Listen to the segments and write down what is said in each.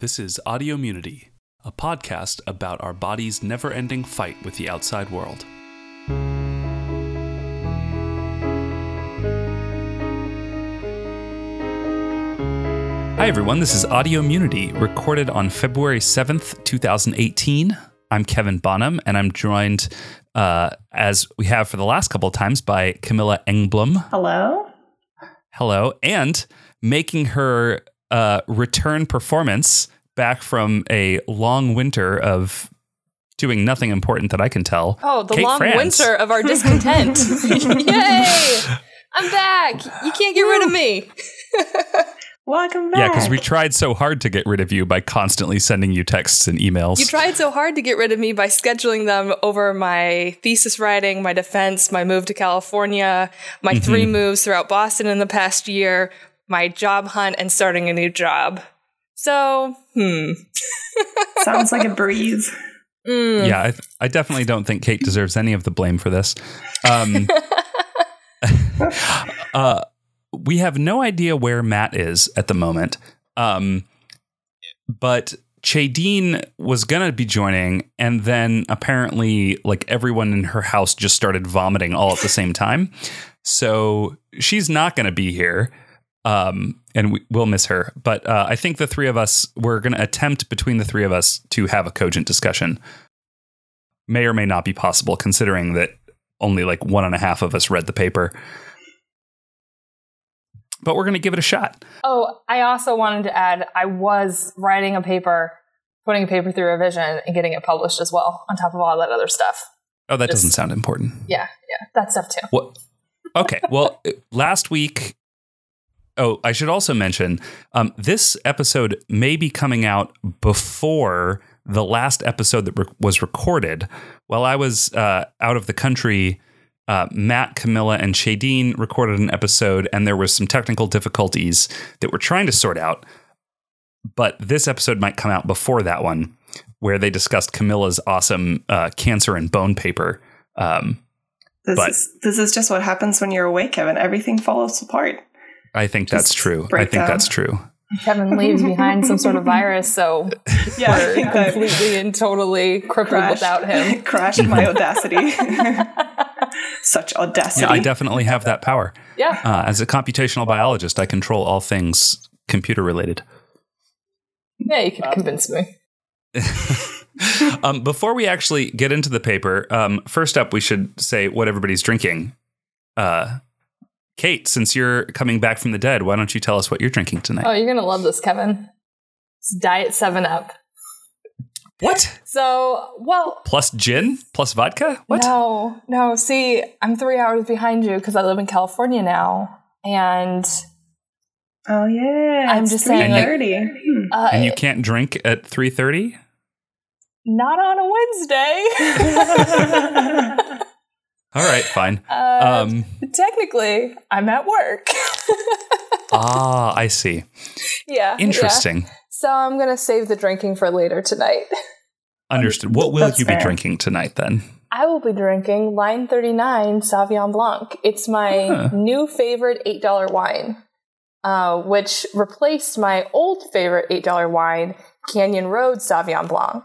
This is Audio Immunity, a podcast about our body's never ending fight with the outside world. Hi, everyone. This is Audio Immunity, recorded on February 7th, 2018. I'm Kevin Bonham, and I'm joined, uh, as we have for the last couple of times, by Camilla Engblom. Hello. Hello. And making her uh, return performance back from a long winter of doing nothing important that I can tell. Oh, the Kate long Franz. winter of our discontent. Yay! I'm back. You can't get rid of me. Welcome back. Yeah, because we tried so hard to get rid of you by constantly sending you texts and emails. You tried so hard to get rid of me by scheduling them over my thesis writing, my defense, my move to California, my three moves throughout Boston in the past year, my job hunt, and starting a new job. So, hmm. Sounds like a breeze. Mm. yeah, I, I definitely don't think Kate deserves any of the blame for this. Um, uh, we have no idea where Matt is at the moment. Um, but Chadine was going to be joining, and then apparently, like everyone in her house just started vomiting all at the same time. So she's not going to be here. Um, and we, we'll miss her. But uh, I think the three of us, we're going to attempt between the three of us to have a cogent discussion. May or may not be possible, considering that only like one and a half of us read the paper. But we're going to give it a shot. Oh, I also wanted to add I was writing a paper, putting a paper through revision, and getting it published as well, on top of all that other stuff. Oh, that Just- doesn't sound important. Yeah, yeah, that stuff too. What? Okay. Well, last week. Oh, I should also mention um, this episode may be coming out before the last episode that re- was recorded. While I was uh, out of the country, uh, Matt, Camilla, and Shadeen recorded an episode, and there was some technical difficulties that we're trying to sort out. But this episode might come out before that one, where they discussed Camilla's awesome uh, cancer and bone paper. Um, This But- is this is just what happens when you're awake, Kevin. Everything falls apart. I think that's true. I think down. that's true. Kevin leaves behind some sort of virus, so Yeah, I we're think that completely and totally crippled crashed, without him. crashed my audacity. Such audacity. Yeah, I definitely have that power. Yeah. Uh, as a computational biologist, I control all things computer related. Yeah, you could convince me. um, before we actually get into the paper, um, first up, we should say what everybody's drinking. Uh, Kate, since you're coming back from the dead, why don't you tell us what you're drinking tonight? Oh, you're gonna love this, Kevin. It's Diet Seven Up. what? So, well, Plus gin? Plus vodka? What? no, no. See, I'm three hours behind you because I live in California now, and oh yeah. I'm it's just saying, like- 3:30. Uh, And you can't drink at 3.30? not on a Wednesday. All right, fine. uh, Um, technically, I'm at work. ah, I see. yeah, yeah. Interesting. So I'm gonna save the drinking for later tonight. Understood. What will That's you be drinking tonight then? I will be drinking Line 39 Sauvignon Blanc. It's my Huh. new favorite $8 wine, uh, which replaced my old favorite $8 wine, Canyon Road Sauvignon Blanc,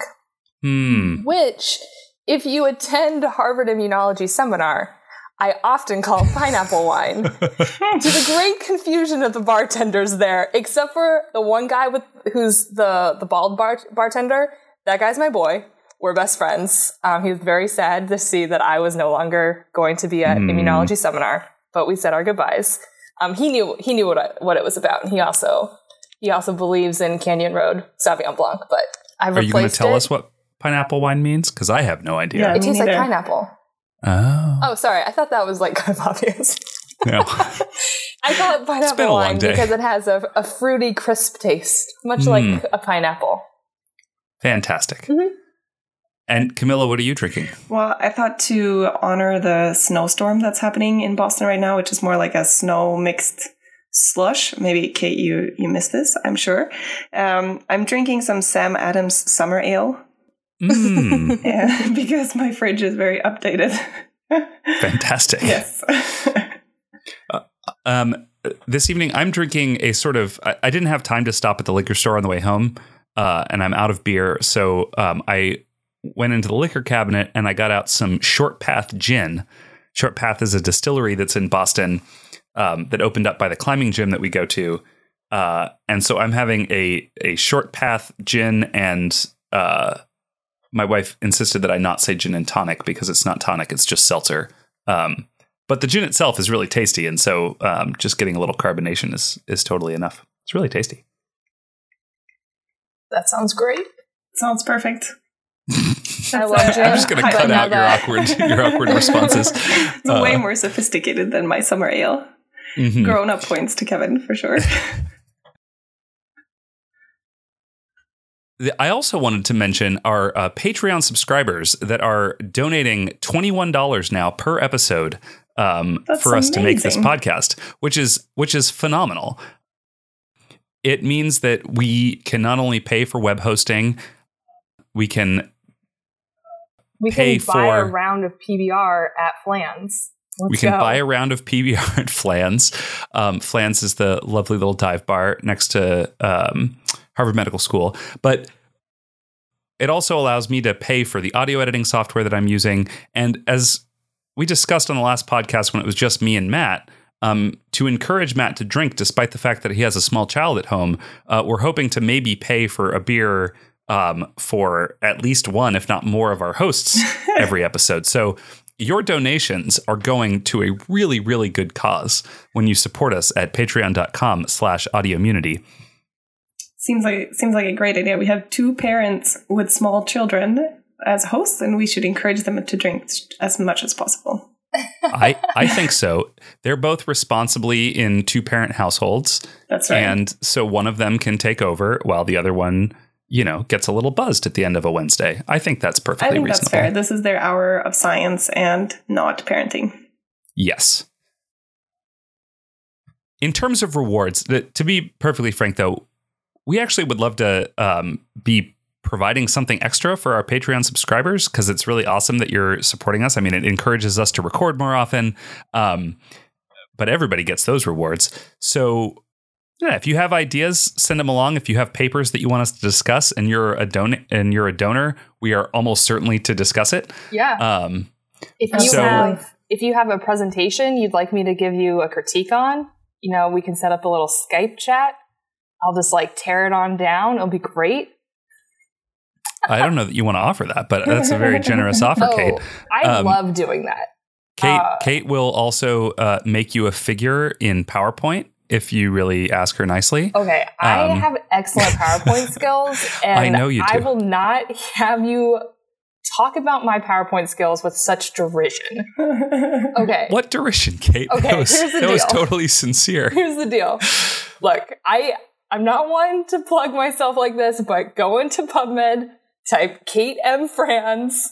Hmm. which, if you attend Harvard Immunology Seminar, I often call pineapple wine. to the great confusion of the bartenders there, except for the one guy with who's the the bald bar, bartender. That guy's my boy. We're best friends. Um, he was very sad to see that I was no longer going to be at Hmm. immunology seminar, but we said our goodbyes. Um, he knew he knew what I, what it was about, and he also he also believes in Canyon Road Sauvignon Blanc. But I've Are you going to tell it. us what pineapple wine means? Because I have no idea. Yeah. It Me tastes like pineapple. Oh. Oh, sorry. I thought that was like kind of obvious. No. I call it pineapple been a long wine day. because it has a, a fruity, crisp taste, much Mm. like a pineapple. Fantastic. Mhm. And Camilla, what are you drinking? Well, I thought to honor the snowstorm that's happening in Boston right now, which is more like a snow mixed slush. Maybe Kate, you you missed this, I'm sure. Um, I'm drinking some Sam Adams summer ale Mm, yeah, because my fridge is very updated. fantastic. yes. Um, this evening, I'm drinking a sort of. I, I didn't have time to stop at the liquor store on the way home, uh, and I'm out of beer. So um, I went into the liquor cabinet and I got out some Short Path gin. Short Path is a distillery that's in Boston um, that opened up by the climbing gym that we go to. Uh, and so I'm having a a Short Path gin, and uh, my wife insisted that I not say gin and tonic because it's not tonic; it's just seltzer. Um, but the gin itself is really tasty, and so um, just getting a little carbonation is is totally enough. It's really tasty. That sounds great. Sounds perfect. I love gin. I'm just going to cut out your awkward your awkward responses. It's Uh, way more sophisticated than my summer ale. mhm. Grown up points to Kevin for sure. The- I also wanted to mention our uh, Patreon subscribers that are donating $21 now per episode um, for us to make this podcast, which is which is phenomenal. It means that we can not only pay for web hosting, we can We Pay can buy a round of PBR at Flans. Let's we can go. buy a round of PBR at Flans. Um, Flans is the lovely little dive bar next to um, Harvard Medical School. But it also allows me to pay for the audio editing software that I'm using. And as we discussed on the last podcast when it was just me and Matt, um, to encourage Matt to drink despite the fact that he has a small child at home, uh, we're hoping to maybe pay for a beer um, for at least one, if not more, of our hosts every episode. So your donations are going to a really, really good cause when you support us at patreon.com slash audioimmunity. Seems like seems like a great idea. We have two parents with small children as hosts, and we should encourage them to drink as much as possible. I, I think so. They're both responsibly in two parent households. That's right. And so one of them can take over while the other one, you know, gets a little buzzed at the end of a Wednesday. I think that's perfectly I think reasonable. that's fair. This is their hour of science and not parenting. Yes. In terms of rewards, to be perfectly frank, though, we actually would love to um, be providing something extra for our Patreon subscribers because it's really awesome that you're supporting us. I mean, it encourages us to record more often, um, but everybody gets those rewards. So, yeah, if you have ideas, send them along. If you have papers that you want us to discuss, and you're a don and you're a donor, we are almost certainly to discuss it. Yeah. Um, if you so- have if you have a presentation you'd like me to give you a critique on, you know, we can set up a little Skype chat. I'll just like tear it on down. It'll be great. I don't know that you want to offer that, but that's a very generous offer, Kate. I Um, love doing that. Kate, uh, Kate will also uh, make you a figure in PowerPoint if you really ask her nicely. Okay, I Um, have excellent PowerPoint skills, and I know you I will not have you talk about my PowerPoint skills with such derision. Okay, What derision, Kate? Okay, that was, here's the that was totally sincere. here's the deal. Look, I I'm not one to plug myself like this, but go into PubMed, type Kate M. Franz,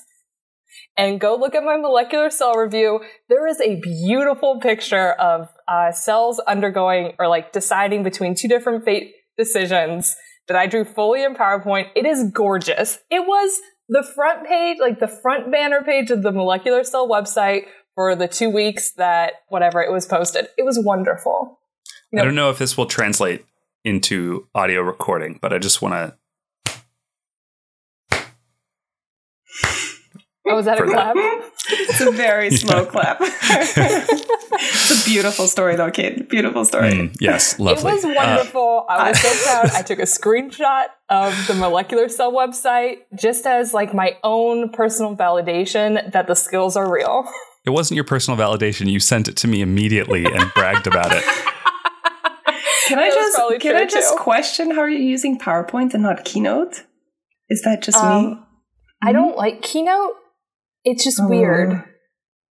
and go look at my molecular cell review. There is a beautiful picture of uh, cells undergoing or like deciding between two different fate decisions that I drew fully in PowerPoint. It is gorgeous. It was the front page, like the front banner page of the molecular cell website for the two weeks that whatever it was posted. It was wonderful. I don't know if this will translate into audio recording, but I just want to. Oh, was that a For that. clap? it's a very slow clap. it's a beautiful story, though, Kate. Beautiful story. Mm, yes, lovely. It was Uh, wonderful. I was so proud. I took a screenshot of the molecular cell website just as like my own personal validation that the skills are real. it wasn't your personal validation. You sent it to me immediately and bragged about it. Can I just can I just too. question how are you're using PowerPoint and not Keynote? Is that just me? Um, I don't like Keynote. It's just Oh. weird.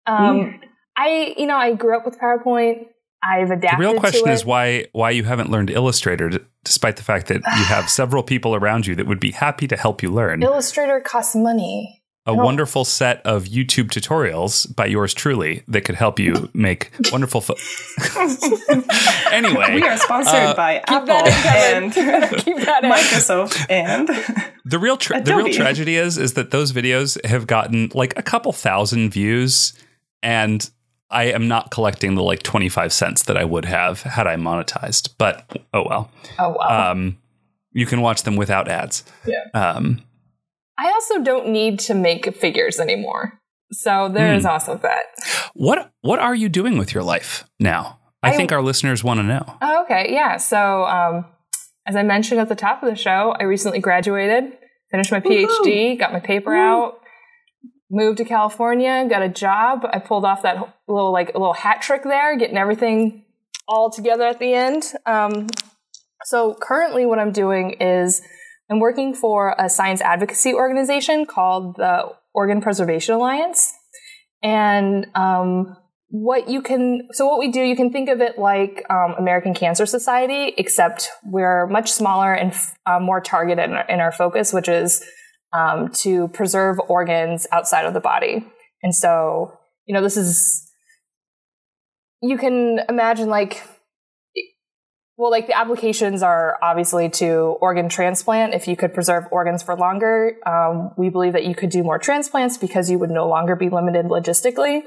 Um, Weird. I, you know, I grew up with PowerPoint. I've adapted. It. The real question to is why why you haven't learned Illustrator, d- despite the fact that you have several people around you that would be happy to help you learn. Illustrator costs money. A I don't- wonderful set of YouTube tutorials by yours truly that could help you make wonderful. Fo- anyway, we are sponsored uh, by Keep that in, Apple and Keep that in. Microsoft and the real tra- the real tragedy is is that those videos have gotten like a couple thousand views, and I am not collecting the like twenty five cents that I would have had I monetized. But oh well. Oh wow. Um, You can watch them without ads. Yeah. Um, I also don't need to make figures anymore. So there is Hmm. also that. what What are you doing with your life now? I, I- think our listeners want to know. Oh, okay. Yeah. So, um, as I mentioned at the top of the show, I recently graduated, finished my PhD, got my paper out, moved to California, got a job. I pulled off that little like a little hat trick there, getting everything all together at the end. Um, so currently, what I'm doing is I'm working for a science advocacy organization called the Organ Preservation Alliance, and um, what you can so what we do you can think of it like um, american cancer society except we're much smaller and uh, more targeted in our, in our focus which is um, to preserve organs outside of the body. And so you know this is you can imagine like well like the applications are obviously to organ transplant if you could preserve organs for longer um, we believe that you could do more transplants because you would no longer be limited logistically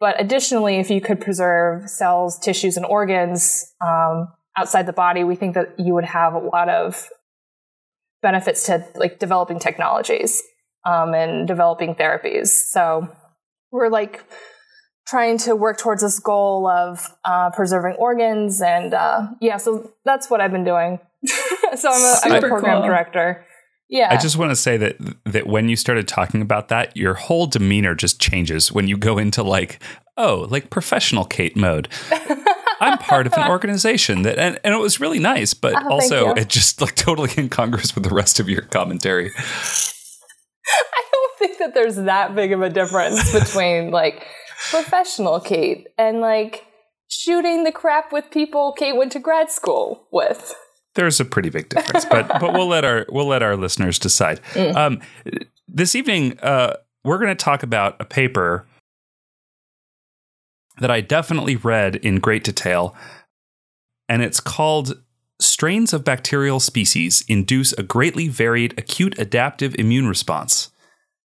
but additionally, if you could preserve cells, tissues, and organs um, outside the body, we think that you would have a lot of benefits to like developing technologies um, and developing therapies. So we're like trying to work towards this goal of uh, preserving organs, and uh, yeah, so that's what I've been doing. so I'm a, I'm a program cool. director. Yeah, I just want to say that that when you started talking about that, your whole demeanor just changes when you go into like, oh, like professional Kate mode. I'm part of an organization that, and, and it was really nice, but Oh, also you. it just like totally incongruous with the rest of your commentary. I don't think that there's that big of a difference between like professional Kate and like shooting the crap with people Kate went to grad school with. There's a pretty big difference, but but we'll let our we'll let our listeners decide. Mm. Um, this evening, uh, we're going to talk about a paper that I definitely read in great detail, and it's called "Strains of Bacterial Species Induce a Greatly Varied Acute Adaptive Immune Response: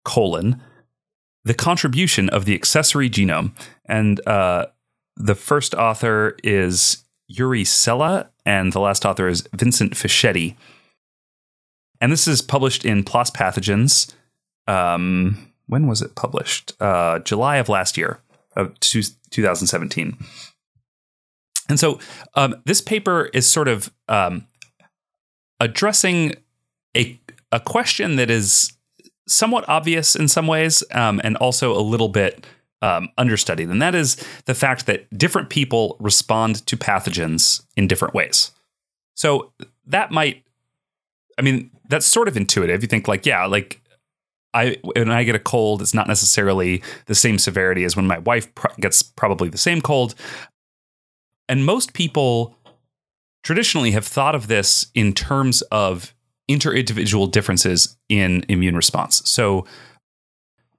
colon the contribution of the accessory genome." And uh, the first author is Yuri Sella, and the last author is Vincent Fischetti. And this is published in PLOS Pathogens. Um, when was it published? Uh, July of last year, of two, 2017. And so um, this paper is sort of um, addressing a, a question that is somewhat obvious in some ways um, and also a little bit um, understudied. And that is the fact that different people respond to pathogens in different ways. So that might, I mean, that's sort of intuitive. You think like, yeah, like I when I get a cold, it's not necessarily the same severity as when my wife gets probably the same cold. And most people traditionally have thought of this in terms of interindividual differences in immune response. So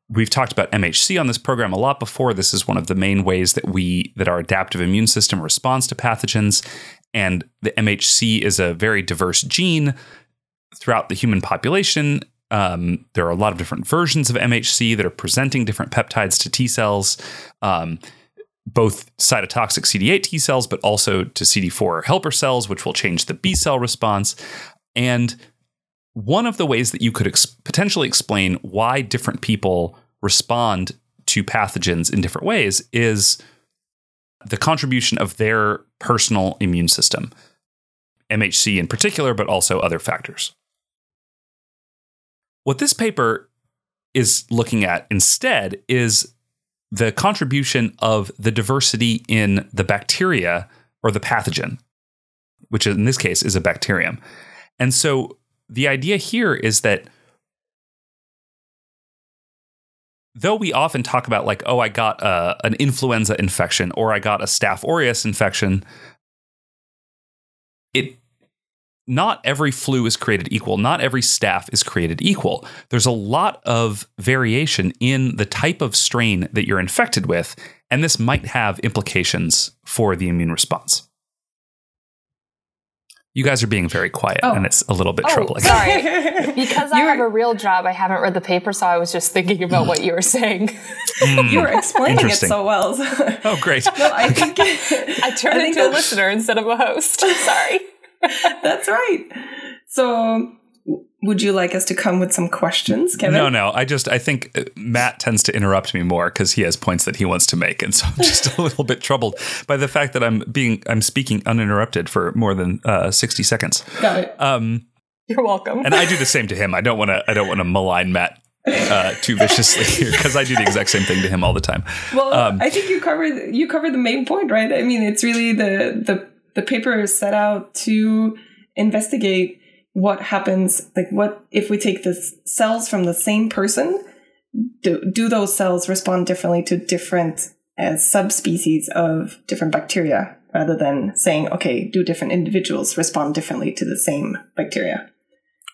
we've talked about MHC on this program a lot before. This is one of the main ways that we that our adaptive immune system responds to pathogens and the MHC is a very diverse gene throughout the human population. Um, there are a lot of different versions of MHC that are presenting different peptides to T cells, um, both cytotoxic CD8 T cells, but also to CD4 helper cells, which will change the B cell response. And one of the ways that you could ex- potentially explain why different people respond to pathogens in different ways is the contribution of their personal immune system, MHC in particular, but also other factors. What this paper is looking at instead is the contribution of the diversity in the bacteria or the pathogen, which in this case is a bacterium. And so the idea here is that though we often talk about like oh i got uh, an influenza infection or i got a staph aureus infection it not every flu is created equal. Not every staph is created equal. There's a lot of variation in the type of strain that you're infected with and this might have implications for the immune response you guys are being very quiet Oh. and it's a little bit Oh, troubling sorry. Because I You have a real job, I haven't read the paper, so I was just thinking about what you were saying. Mm, you were explaining it so well. oh great no, I think I turned I think into a listener instead of a host. Sorry. That's right. So, would you like us to come with some questions, Kevin? No, no. I just I think uh, Matt tends to interrupt me more because he has points that he wants to make, and so I'm just a little bit troubled by the fact that I'm being I'm speaking uninterrupted for more than uh, sixty seconds. Got it. Um, You're welcome. and I do the same to him. I don't want to I don't want to malign Matt uh, too viciously here because I do the exact same thing to him all the time. Well, Um, I think you covered you covered the main point, right? I mean, it's really the the the paper is set out to investigate what happens, like what if we take the cells from the same person, do, do those cells respond differently to different uh, subspecies of different bacteria, rather than saying, okay, do different individuals respond differently to the same bacteria?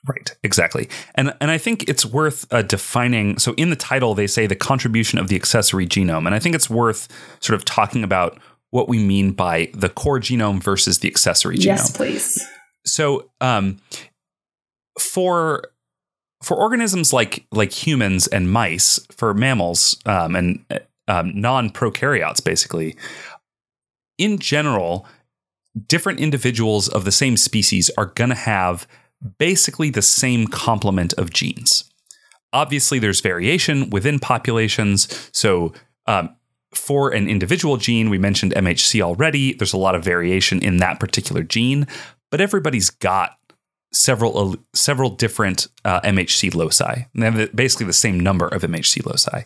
Right, exactly. And and I think it's worth uh, defining. So in the title, they say the contribution of the accessory genome, and I think it's worth sort of talking about what we mean by the core genome versus the accessory genome. Yes, please. So um, for for organisms like like humans and mice, for mammals um, and um, non prokaryotes, basically, in general, different individuals of the same species are going to have basically the same complement of genes. Obviously, there's variation within populations. So, um, for an individual gene, we mentioned MHC already, there's a lot of variation in that particular gene, but everybody's got several several different uh, MHC loci. And they have basically the same number of MHC loci.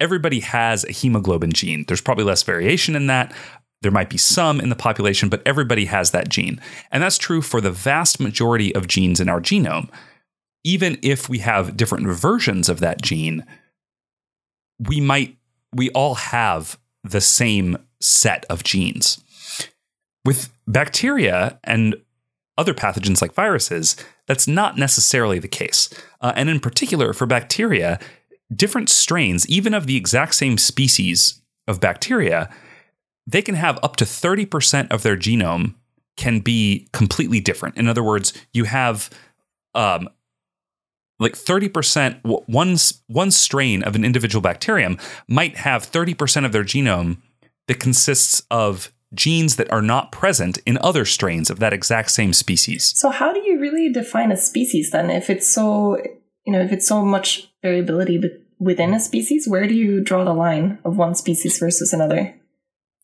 Everybody has a hemoglobin gene. There's probably less variation in that. There might be some in the population, but everybody has that gene. And that's true for the vast majority of genes in our genome. Even if we have different versions of that gene, we might we all have the same set of genes. With bacteria and other pathogens like viruses, that's not necessarily the case. Uh, and in particular, for bacteria, different strains, even of the exact same species of bacteria, they can have up to 30% of their genome can be completely different. In other words, you have um, like 30% one, one strain of an individual bacterium might have 30% of their genome that consists of genes that are not present in other strains of that exact same species. So how do you really define a species then? If it's so, you know, if it's so much variability within a species, where do you draw the line of one species versus another?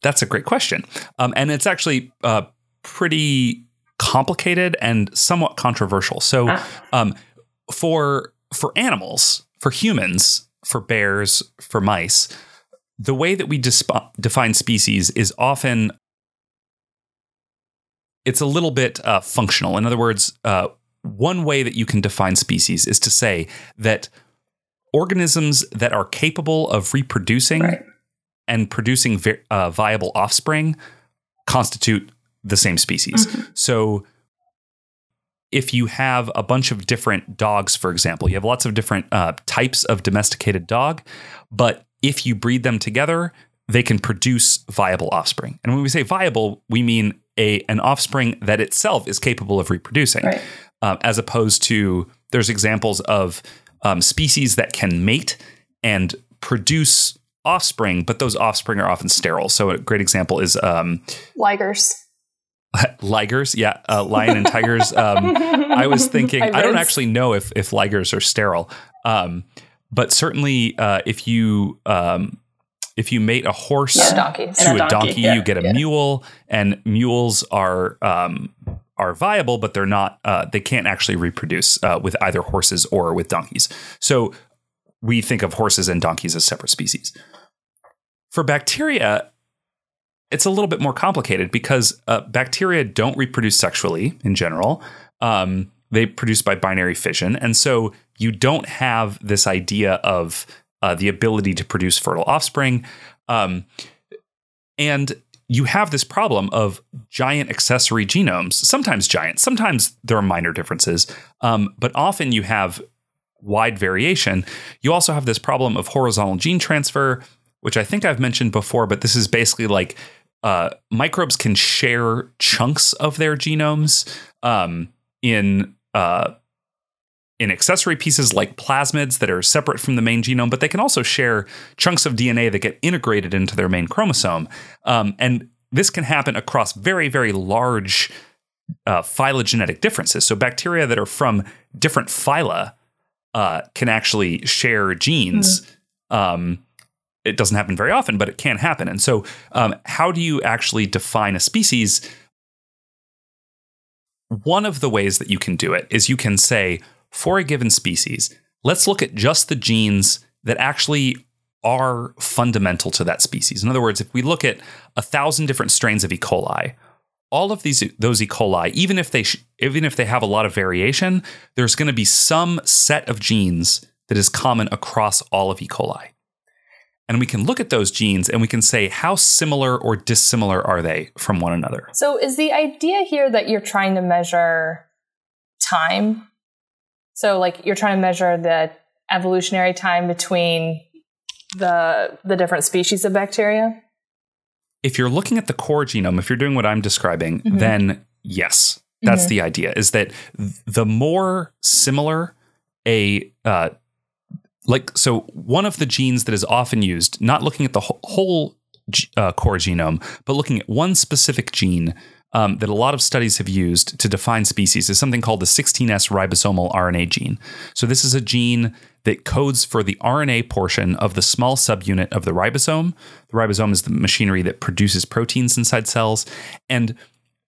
That's a great question. Um, and it's actually uh, pretty complicated and somewhat controversial. So, Ah. um, for for animals, for humans, for bears, for mice, the way that we disp- define species is often it's a little bit uh, functional. In other words, uh, one way that you can define species is to say that organisms that are capable of reproducing Right. and producing vi- uh, viable offspring constitute the same species. So if you have a bunch of different dogs, for example, you have lots of different uh, types of domesticated dog, but if you breed them together, they can produce viable offspring. And when we say viable, we mean a an offspring that itself is capable of reproducing, Right. uh, as opposed to there's examples of um, species that can mate and produce offspring, but those offspring are often sterile. So a great example is um, Ligers. ligers. Yeah, uh, lion and tigers. Um, I was thinking. I, don't actually know if if ligers are sterile, um, but certainly uh, if you um, if you mate a horse Yeah, donkeys. to And a a donkey, donkey, yeah, you get a yeah. mule, and mules are um, are viable, but they're not. Uh, they can't actually reproduce uh, with either horses or with donkeys. So we think of horses and donkeys as separate species. For bacteria, it's a little bit more complicated because uh, bacteria don't reproduce sexually in general. Um, they produce by binary fission, and so you don't have this idea of uh, the ability to produce fertile offspring. Um, and you have this problem of giant accessory genomes, sometimes giant, sometimes there are minor differences, um, but often you have wide variation. You also have this problem of horizontal gene transfer, which I think I've mentioned before, but this is basically like uh, microbes can share chunks of their genomes um, in uh, in accessory pieces like plasmids that are separate from the main genome, but they can also share chunks of DNA that get integrated into their main chromosome. Um, and this can happen across very, very large uh, phylogenetic differences. So bacteria that are from different phyla uh, can actually share genes. Mm. Um, it doesn't happen very often, but it can happen. And so, um, how do you actually define a species? One of the ways that you can do it is you can say, for a given species, let's look at just the genes that actually are fundamental to that species. In other words, if we look at a thousand different strains of E. coli, all of these those E. coli, even if they sh- even if they have a lot of variation, there's going to be some set of genes that is common across all of E. coli. And we can look at those genes and we can say how similar or dissimilar are they from one another. So is the idea here that you're trying to measure time? So like you're trying to measure the evolutionary time between the the different species of bacteria? If you're looking at the core genome, if you're doing what I'm describing, mm-hmm. then yes, that's mm-hmm. the idea. Is that the more similar a uh, like so one of the genes that is often used, not looking at the whole uh, core genome, but looking at one specific gene um, that a lot of studies have used to define species is something called the 16S ribosomal RNA gene. So this is a gene that codes for the RNA portion of the small subunit of the ribosome. The ribosome is the machinery that produces proteins inside cells. And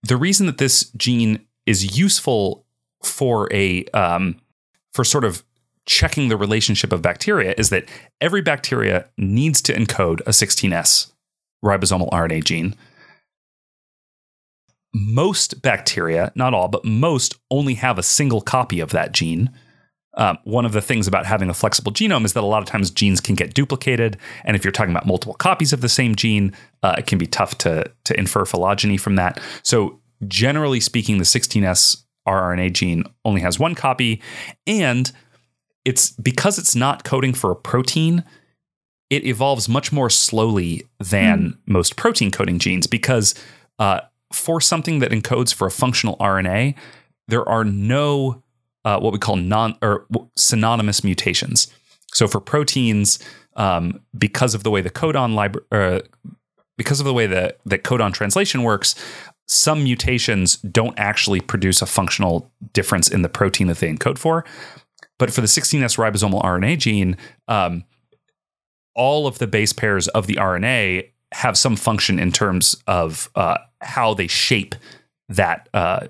the reason that this gene is useful for a um, for sort of checking the relationship of bacteria is that every bacteria needs to encode a 16S ribosomal RNA gene. Most bacteria, not all, but most only have a single copy of that gene. Um, one of the things about having a flexible genome is that a lot of times genes can get duplicated, and if you're talking about multiple copies of the same gene, uh, it can be tough to to infer phylogeny from that. So, generally speaking, the 16S rRNA gene only has one copy, and it's because it's not coding for a protein. It evolves much more slowly than mm. most protein coding genes because uh, for something that encodes for a functional RNA, there are no uh, what we call non or synonymous mutations. So for proteins, um, because of the way the codon library, uh, because of the way that that codon translation works, some mutations don't actually produce a functional difference in the protein that they encode for. But for the 16S ribosomal RNA gene, um, all of the base pairs of the RNA have some function in terms of uh, how they shape that uh,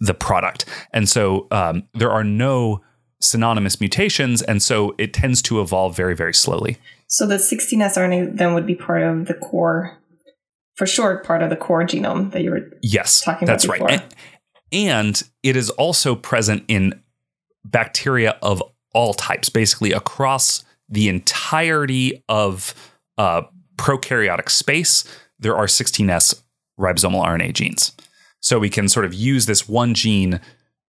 the product. And so um, there are no synonymous mutations, and so it tends to evolve very, very slowly. So the 16S RNA then would be part of the core, for sure, part of the core genome that you were yes, talking that's about. That's right. And, and it is also present in bacteria of all types, basically across the entirety of uh, prokaryotic space. There are 16S ribosomal RNA genes. So we can sort of use this one gene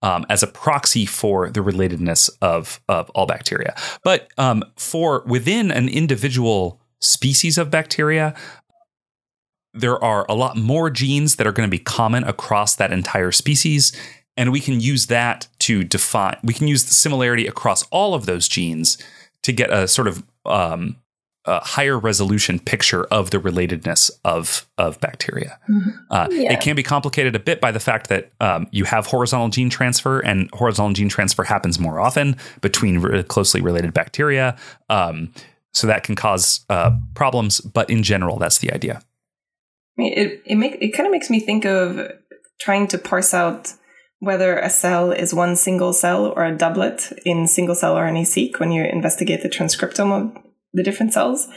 um, as a proxy for the relatedness of, of all bacteria. But um, for within an individual species of bacteria, there are a lot more genes that are going to be common across that entire species. And we can use that to define, we can use the similarity across all of those genes to get a sort of um, a higher resolution picture of the relatedness of of bacteria. Mm-hmm. Uh, yeah. It can be complicated a bit by the fact that um, you have horizontal gene transfer, and horizontal gene transfer happens more often between re- closely related bacteria. Um, so that can cause uh, problems, but in general, that's the idea. It it make it kind of makes me think of trying to parse out whether a cell is one single cell or a doublet in single cell RNA-seq when you investigate the transcriptome of the different cells.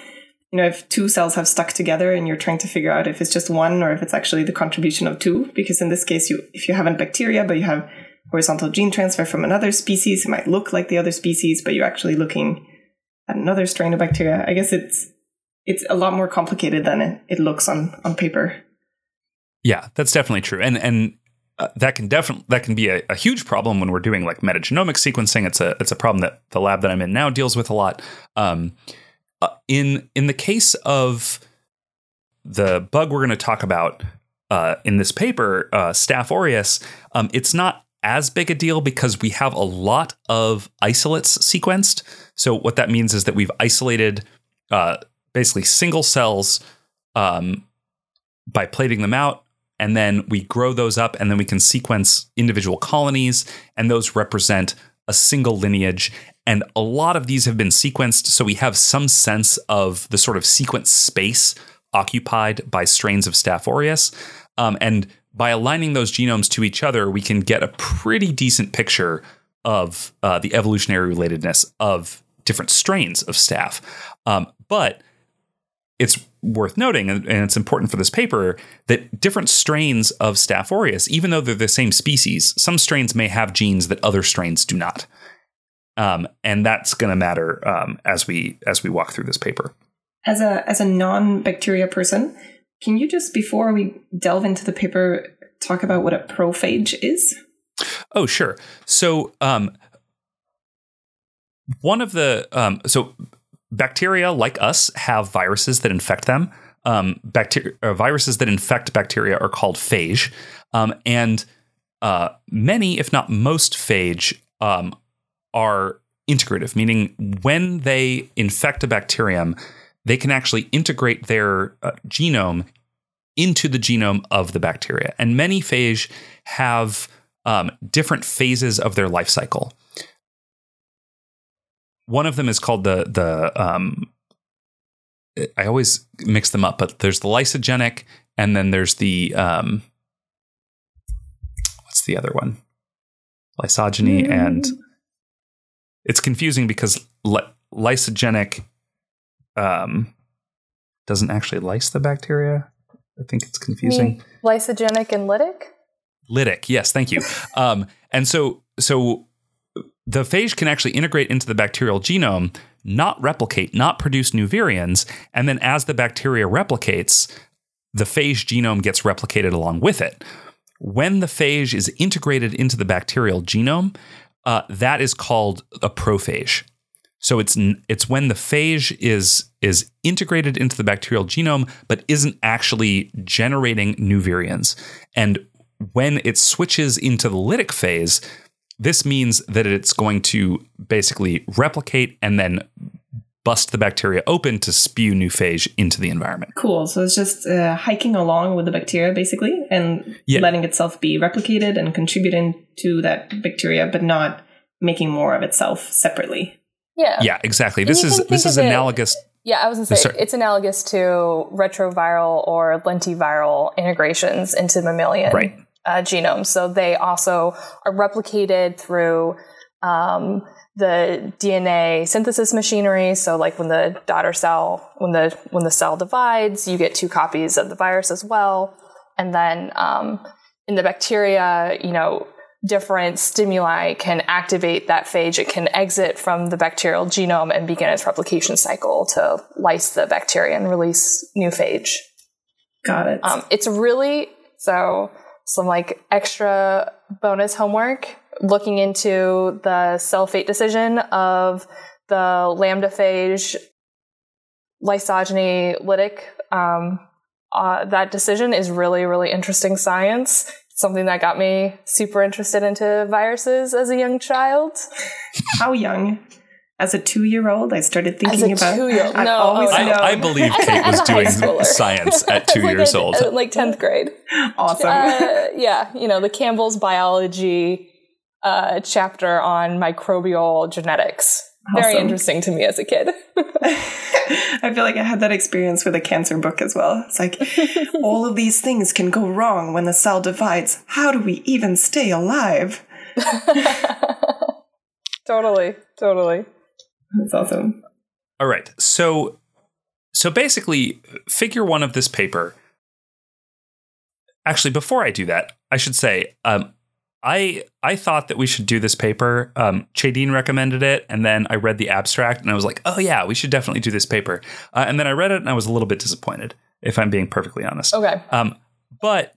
You know, if two cells have stuck together and you're trying to figure out if it's just one or if it's actually the contribution of two, because in this case, you if you haven't bacteria but you have horizontal gene transfer from another species, it might look like the other species, but you're actually looking at another strain of bacteria. I guess it's it's a lot more complicated than it, it looks on on paper. Yeah, that's definitely true. And and uh, that can definitely that can be a, a, huge problem when we're doing like metagenomic sequencing. It's a it's a problem that the lab that I'm in now deals with a lot. Um, uh, in in the case of the bug we're going to talk about uh, in this paper, uh, Staph aureus, um, it's not as big a deal because we have a lot of isolates sequenced. So what that means is that we've isolated uh, basically single cells um, by plating them out and then we grow those up, and then we can sequence individual colonies, and those represent a single lineage. And a lot of these have been sequenced, so we have some sense of the sort of sequence space occupied by strains of Staph aureus. Um, and by aligning those genomes to each other, we can get a pretty decent picture of uh, the evolutionary relatedness of different strains of staph. Um, but it's worth noting, and, and it's important for this paper, that different strains of Staph aureus, even though they're the same species, some strains may have genes that other strains do not. Um, and that's going to matter um, as we as we walk through this paper. As a as a non bacteria person, can you just before we delve into the paper talk about what a prophage is? Oh, sure. So, um, one of the um, so bacteria like us have viruses that infect them. Um, bacteria uh, viruses that infect bacteria are called phage, um, and uh, many, if not most, phage um, are integrative, meaning when they infect a bacterium, they can actually integrate their uh, genome into the genome of the bacteria. And many phage have um, different phases of their life cycle. One of them is called the the um, I always mix them up, but there's the lysogenic, and then there's the um, what's the other one? Lysogeny, mm. and it's confusing because ly- lysogenic um, doesn't actually lyse the bacteria. I think it's confusing. lysogenic and lytic. Lytic, yes, thank you. um, and so, so the phage can actually integrate into the bacterial genome, not replicate, not produce new virions, and then as the bacteria replicates, the phage genome gets replicated along with it. When the phage is integrated into the bacterial genome, uh, that is called a prophage. So it's it's when the phage is is integrated into the bacterial genome, but isn't actually generating new virions. And when it switches into the lytic phase, this means that it's going to basically replicate and then bust the bacteria open to spew new phage into the environment. Cool. So it's just uh, hiking along with the bacteria basically and yeah. letting itself be replicated and contributing to that bacteria, but not making more of itself separately. Yeah. Yeah, exactly. this is this is analogous. It, yeah, I was going to say it's analogous to retroviral or lentiviral integrations into mammalian right uh, genomes. So they also are replicated through um, the DNA synthesis machinery. So like when the daughter cell, when the when the cell divides, you get two copies of the virus as well. And then um, in the bacteria, you know, different stimuli can activate that phage. It can exit from the bacterial genome and begin its replication cycle to lyse the bacteria and release new phage. Got it. Um, it's really so some like extra bonus homework looking into the cell fate decision of the lambda phage lysogeny lytic. Um, uh, that decision is really, really interesting science. Something that got me super interested into viruses as a young child. How young? As a two-year-old, I started thinking about. Two-year-old. No, always oh, I, I, believe Kate was doing science at two like years a, old, like tenth grade. Awesome. Uh, yeah, you know the Campbell's biology uh, chapter on microbial genetics. Awesome. Very interesting to me as a kid. I feel like I had that experience with a cancer book as well. It's like all of these things can go wrong when the cell divides. How do we even stay alive? totally, totally. That's awesome. All right. So so basically figure 1 of this paper Actually, before I do that, I should say um, I I thought that we should do this paper. Um, Chadine recommended it, and then I read the abstract, and I was like, "Oh yeah, we should definitely do this paper." Uh, and then I read it, and I was a little bit disappointed, if I'm being perfectly honest. Okay. Um, but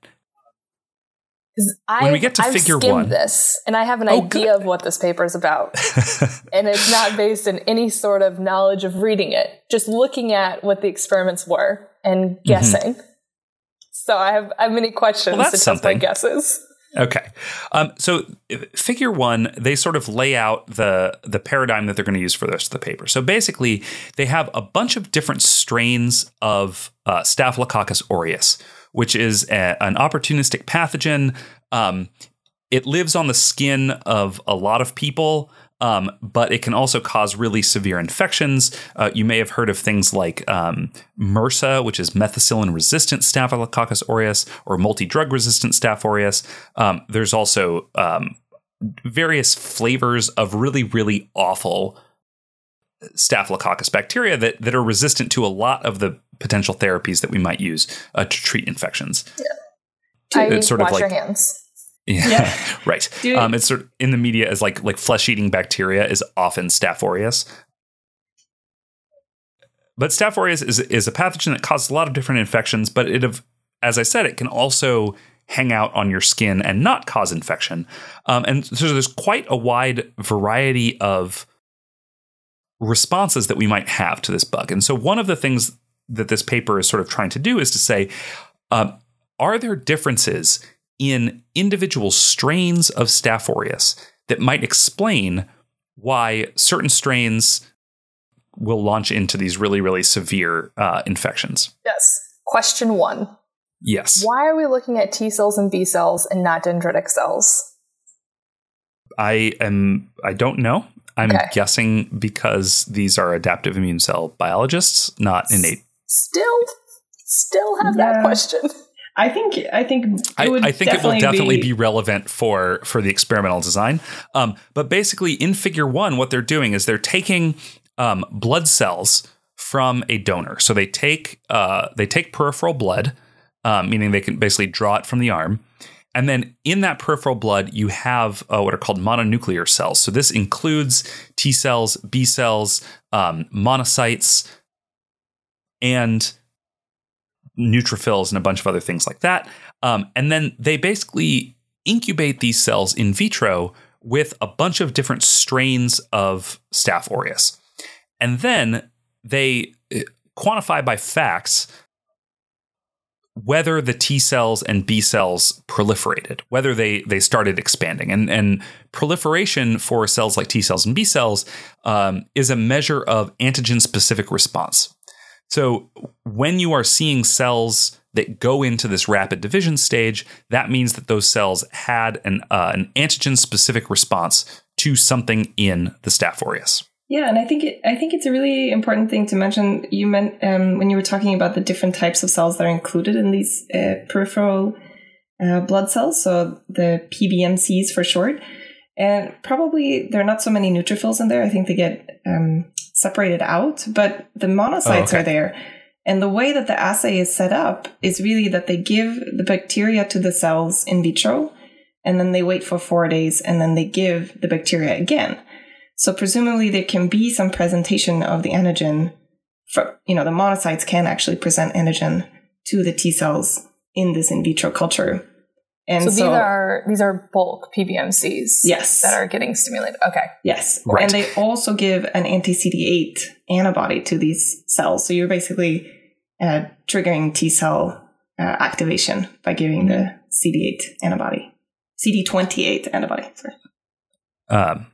when we get to I've figure one, this and I have an oh, idea good. of what this paper is about, and it's not based in any sort of knowledge of reading it. Just looking at what the experiments were and mm-hmm. guessing. Mm-hmm. So I have I have many questions well, to test my guesses. Okay, um, so figure one, they sort of lay out the the paradigm that they're going to use for the rest of the paper. So basically, they have a bunch of different strains of uh, Staphylococcus aureus, which is a, an opportunistic pathogen. Um, it lives on the skin of a lot of people. Um, but it can also cause really severe infections. Uh, you may have heard of things like um, MRSA, which is methicillin resistant Staphylococcus aureus, or multi drug resistant Staph aureus. Um, there's also um, various flavors of really, really awful Staphylococcus bacteria that, that are resistant to a lot of the potential therapies that we might use uh, to treat infections. Yeah. I it's sort wash of like, your hands. Yeah, yeah. right. Um, it's sort of in the media as like like flesh eating bacteria is often Staph aureus. But Staph aureus is is a pathogen that causes a lot of different infections, but it have, as I said, it can also hang out on your skin and not cause infection. Um, and so there's quite a wide variety of responses that we might have to this bug. And so one of the things that this paper is sort of trying to do is to say, uh, are there differences in individual strains of Staph aureus that might explain why certain strains will launch into these really, really severe uh, infections. Yes. Question one. Yes. Why are we looking at T cells and B cells and not dendritic cells? I am. I don't know. I'm okay. guessing because these are adaptive immune cell biologists, not innate. Still, still have yeah. that question. I think I think I, I, think it will definitely be, be, relevant for for the experimental design. Um, but basically, in Figure One, what they're doing is they're taking um, blood cells from a donor. So they take uh, they take peripheral blood, um, meaning they can basically draw it from the arm, and then in that peripheral blood, you have uh, what are called mononuclear cells. So this includes T cells, B cells, um, monocytes, and neutrophils and a bunch of other things like that. Um, and then they basically incubate these cells in vitro with a bunch of different strains of Staph aureus. And then they uh, quantify by FACS whether the T cells and B cells proliferated, whether they they started expanding, and and proliferation for cells like T cells and B cells um, is a measure of antigen specific response. So when you are seeing cells that go into this rapid division stage, that means that those cells had an, uh, an antigen specific response to something in the Staph aureus. Yeah, and I think it, I think it's a really important thing to mention. You meant um, when you were talking about the different types of cells that are included in these uh, peripheral uh, blood cells, so the PBMCs for short. And probably there are not so many neutrophils in there. I think they get um, separated out, but the monocytes oh, okay. are there. And the way that the assay is set up is really that they give the bacteria to the cells in vitro, and then they wait for four days, and then they give the bacteria again. So presumably there can be some presentation of the antigen. For, you know, the monocytes can actually present antigen to the T cells in this in vitro culture. And so, so, these are these are bulk PBMCs. Yes. That are getting stimulated. Okay. Yes. Right. And they also give an anti CD8 antibody to these cells. So you're basically uh, triggering T cell uh, activation by giving the CD8 antibody, CD28 antibody. Sorry. Um,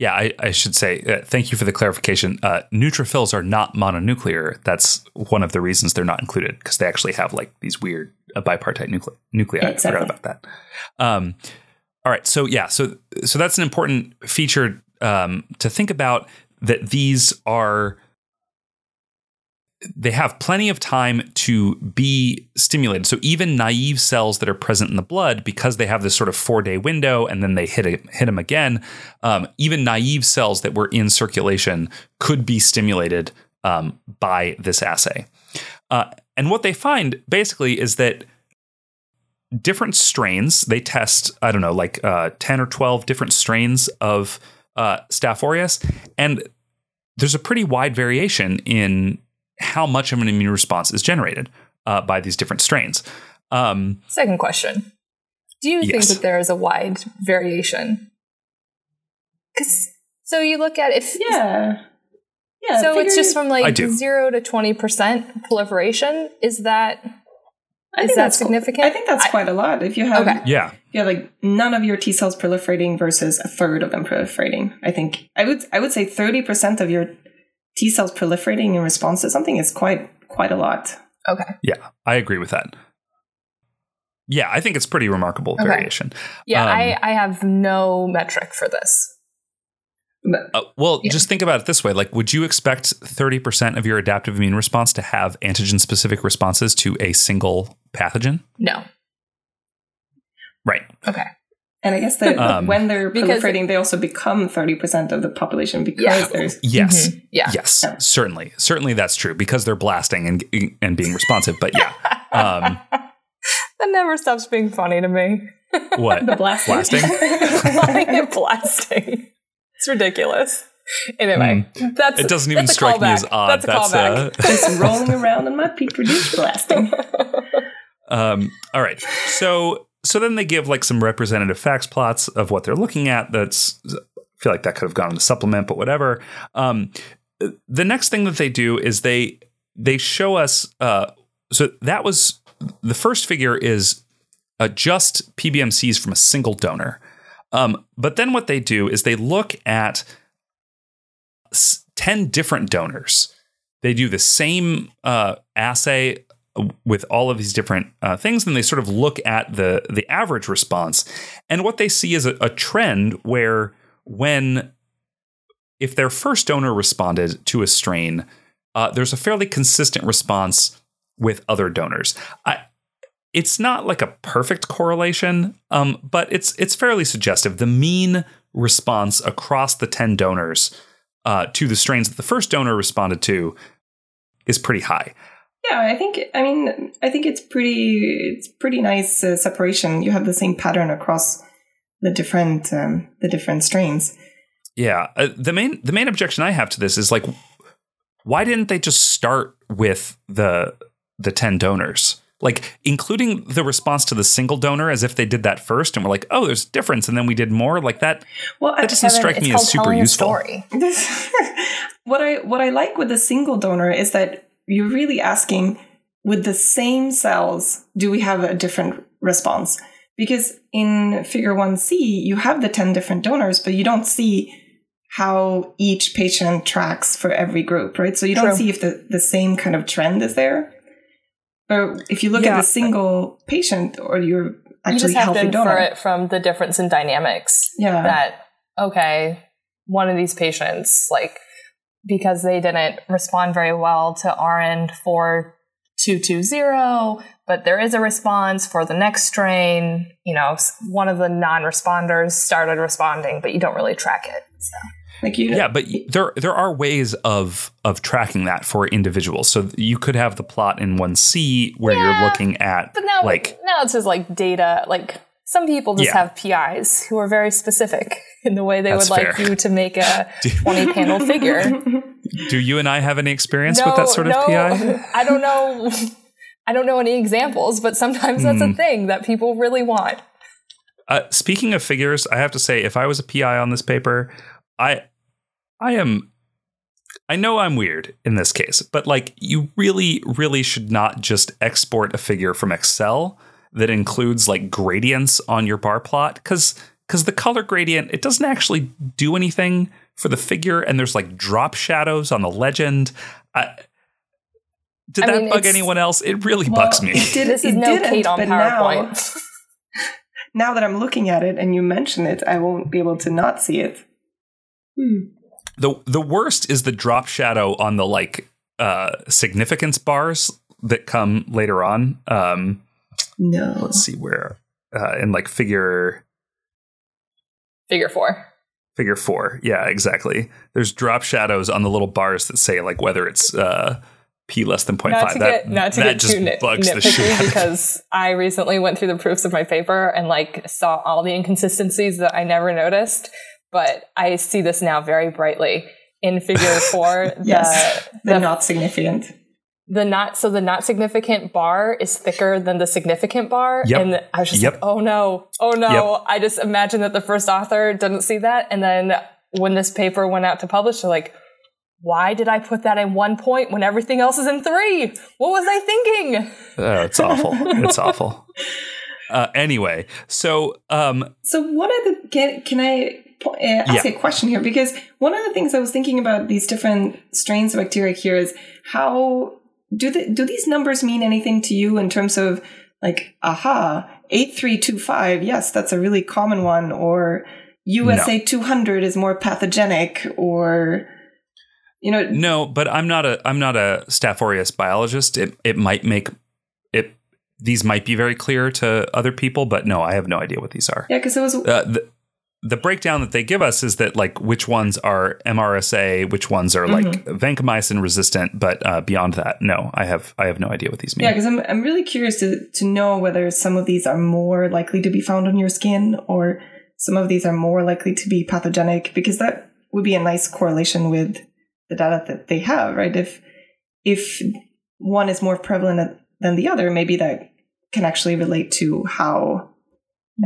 yeah, I, I, should say uh, thank you for the clarification. Uh, neutrophils are not mononuclear. That's one of the reasons they're not included because they actually have like these weird uh, bipartite nucle- nuclei. Exactly. I forgot about that. Um, all right, so yeah, so so that's an important feature um, to think about. That these are they have plenty of time to be stimulated. So even naive cells that are present in the blood, because they have this sort of four day window and then they hit a, hit them again, um, even naive cells that were in circulation could be stimulated um, by this assay. Uh, and what they find basically is that different strains, they test, I don't know, like uh, 10 or 12 different strains of uh, Staph aureus, and there's a pretty wide variation in how much of an immune response is generated uh, by these different strains. Um, Second question Do you yes. think that there is a wide variation? Because so you look at if yeah. Yeah, so it's just from like zero to twenty percent proliferation. Is that I is that significant? I think that's quite a lot. If you have okay. yeah, yeah, like none of your T cells proliferating versus a third of them proliferating. I think I would I would say thirty percent of your T cells proliferating in response to something is quite quite a lot. Okay. Yeah, I agree with that. Yeah, I think it's pretty remarkable Okay. variation. Yeah, Um, I, I have no metric for this. But Uh, well, Yeah. just think about it this way: like, would you expect thirty percent of your adaptive immune response to have antigen-specific responses to a single pathogen? No. Right. Okay. And I guess that Um, when they're because- proliferating, they also become 30% of the population because Yeah. there's Yes. Mhm. Yeah. Yes. Yeah. Certainly. Certainly, that's true because they're blasting and and being responsive. But yeah, um, that never stops being funny to me. what the blasting. Blasting? Calling it blasting. It's ridiculous. Anyway, that's Hmm. It doesn't even that's a strike me as odd. That's a That's, callback. Just rolling around in my petri dish blasting. Um, all right. So so then they give like some representative facts plots of what they're looking at. That's I feel like that could have gone in the supplement, but whatever. Um, the next thing that they do is they they show us. Uh, so that was the first figure is uh, just PBMCs from a single donor. Um, but then what they do is they look at 10 different donors. They do the same uh, assay with all of these different uh, things, and they sort of look at the the average response. And what they see is a, a trend where when if their first donor responded to a strain, uh, there's a fairly consistent response with other donors. I, it's not like a perfect correlation, um, but it's it's fairly suggestive. The mean response across the ten donors uh, to the strains that the first donor responded to is pretty high. Yeah, I think. I mean, I think it's pretty. It's pretty nice uh, separation. You have the same pattern across the different um, the different strains. Yeah, uh, the main the main objection I have to this is like, why didn't they just start with the the ten donors, like including the response to the single donor as if they did that first, and we're like, oh, there's a difference, and then we did more like that. Well, That doesn't Kevin, strike me as super useful. story. What I what I like with the single donor is that you're really asking with the same cells, do we have a different response? Because in figure 1C, you have the 10 different donors, but you don't see how each patient tracks for every group, right? So you don't True. see if the, the same kind of trend is there. But if you look Yeah. at the single patient or your You actually just have healthy to infer donor, it from the difference in dynamics. yeah, that okay, one of these patients, like because they didn't respond very well to RN four two two zero, but there is a response for the next strain. You know, one of the non-responders started responding, but you don't really track it. So. like you, Yeah, but there there are ways of of tracking that for individuals. So you could have the plot in one C where Yeah, you're looking at But now, like now it's just like data. Like some people just Yeah. have PIs who are very specific in the way they That's would like you to make a twenty panel figure. do you and I have any experience with that sort of PI? I don't know. I don't know any examples, but sometimes that's Hmm. a thing that people really want. Uh, speaking of figures, I have to say, if I was a PI on this paper, I, I am, I know I'm weird in this case, but like you really, really should not just export a figure from Excel that includes like gradients on your bar plot because because the color gradient it doesn't actually do anything for the figure, and there's like drop shadows on the legend. I, did I that mean, bug anyone else? It really Well, bugs me. It did, This is it no didn't, Kate on but now- PowerPoint. now that I'm looking at it and you mention it, I won't be able to not see it. Hmm. the the worst is the drop shadow on the like uh significance bars that come later on um No. let's see where uh in like figure Figure four. figure 4 yeah exactly there's drop shadows on the little bars that say like whether it's uh p less than 0.5 Not to that, get not to that get just too nit- bugs the shit nitpicky out of me. because I recently went through the proofs of my paper and like saw all the inconsistencies that I never noticed, but I see this now very brightly in Figure four. Yes. the, They're the not significant. The not so the not significant bar is thicker than the significant bar. Yep. and i was just Yep. like oh no. Oh no. I just imagine that the first author didn't see that. And then when this paper went out to publish they're like why did i put that in one point when everything else is in three? What was i thinking? Oh, it's awful. It's awful. Uh anyway so um So one of the can can I po- uh, ask Yeah. a question here? Because one of the things I was thinking about these different strains of bacteria here is how do the, do these numbers mean anything to you in terms of like, aha, 8325, yes, that's a really common one, or USA no. 200 is more pathogenic, or you know no but i'm not a i'm not a staph aureus biologist it it might make it these might be very clear to other people but no i have no idea what these are yeah because it was uh, the, the breakdown that they give us is that like which ones are MRSA, which ones are mm-hmm. like vancomycin resistant, but uh, beyond that, no, I have I have no idea what these mean. Yeah, because I'm I'm really curious to to know whether some of these are more likely to be found on your skin, or some of these are more likely to be pathogenic, because that would be a nice correlation with the data that they have, right? If if one is more prevalent than the other, maybe that can actually relate to how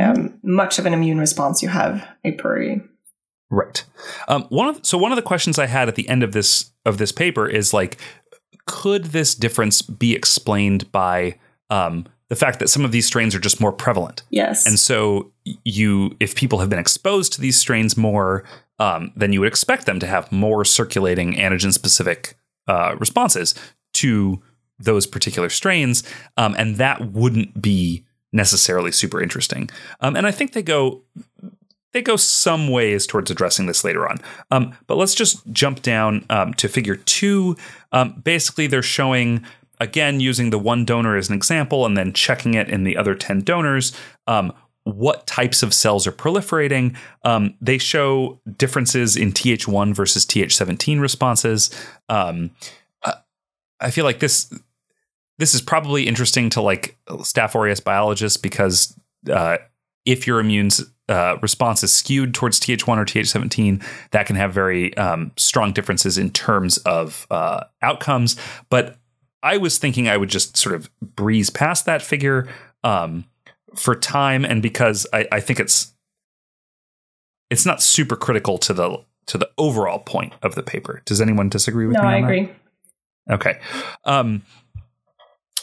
um, much of an immune response you have a priori. Right. Um, one of so one of the questions I had at the end of this of this paper is like, could this difference be explained by um, the fact that some of these strains are just more prevalent? Yes. And so you, if people have been exposed to these strains more, um, then you would expect them to have more circulating antigen specific uh, responses to those particular strains, um, and that wouldn't be necessarily super interesting. Um, and I think they go they go some ways towards addressing this later on. Um, but let's just jump down um, to figure two. Um, basically, they're showing again using the one donor as an example, and then checking it in the other ten donors. Um, what types of cells are proliferating? Um, they show differences in Th1 versus Th17 responses. Um, I feel like this this is probably interesting to like staph aureus biologists because uh, if your immune uh, response is skewed towards Th1 or Th17, that can have very um, strong differences in terms of uh, outcomes. But I was thinking I would just sort of breeze past that figure um, for time, and because I, I, think it's it's not super critical to the to the overall point of the paper. Does anyone disagree with no, me? No, I agree. That? Okay. Um,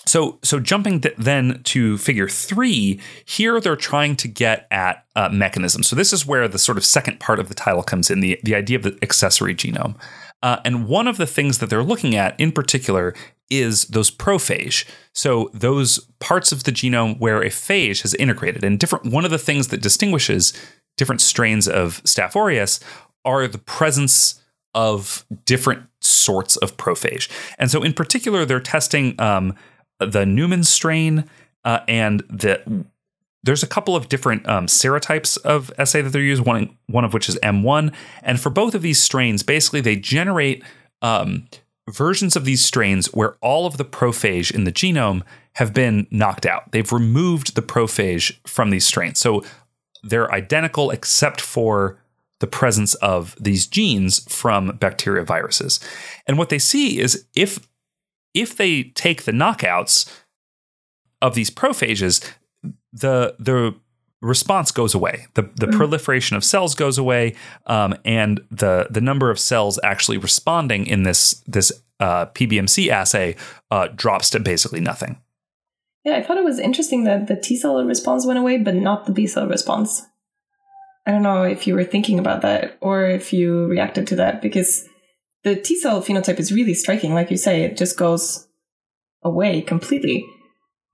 so, so jumping th- then to figure three, here they're trying to get at uh, mechanism. So this is where the sort of second part of the title comes in, the, the idea of the accessory genome. Uh, and one of the things that they're looking at in particular is those prophage. So those parts of the genome where a phage has integrated. And different one of the things that distinguishes different strains of Staph aureus are the presence of different sorts of prophage. And so in particular, they're testing um, the Newman strain, uh, and the there's a couple of different um, serotypes of SA that they're using. One one of which is M1, and for both of these strains, basically they generate um, versions of these strains where all of the prophage in the genome have been knocked out. They've removed the prophage from these strains, so they're identical except for the presence of these genes from bacteria viruses. And what they see is if if they take the knockouts of these prophages, the the response goes away. The the mm-hmm. proliferation of cells goes away, um, and the the number of cells actually responding in this this uh, PBMC assay uh, drops to basically nothing. Yeah, I thought it was interesting that the T cell response went away, but not the B cell response. I don't know if you were thinking about that or if you reacted to that because the T cell phenotype is really striking. Like you say, it just goes away completely.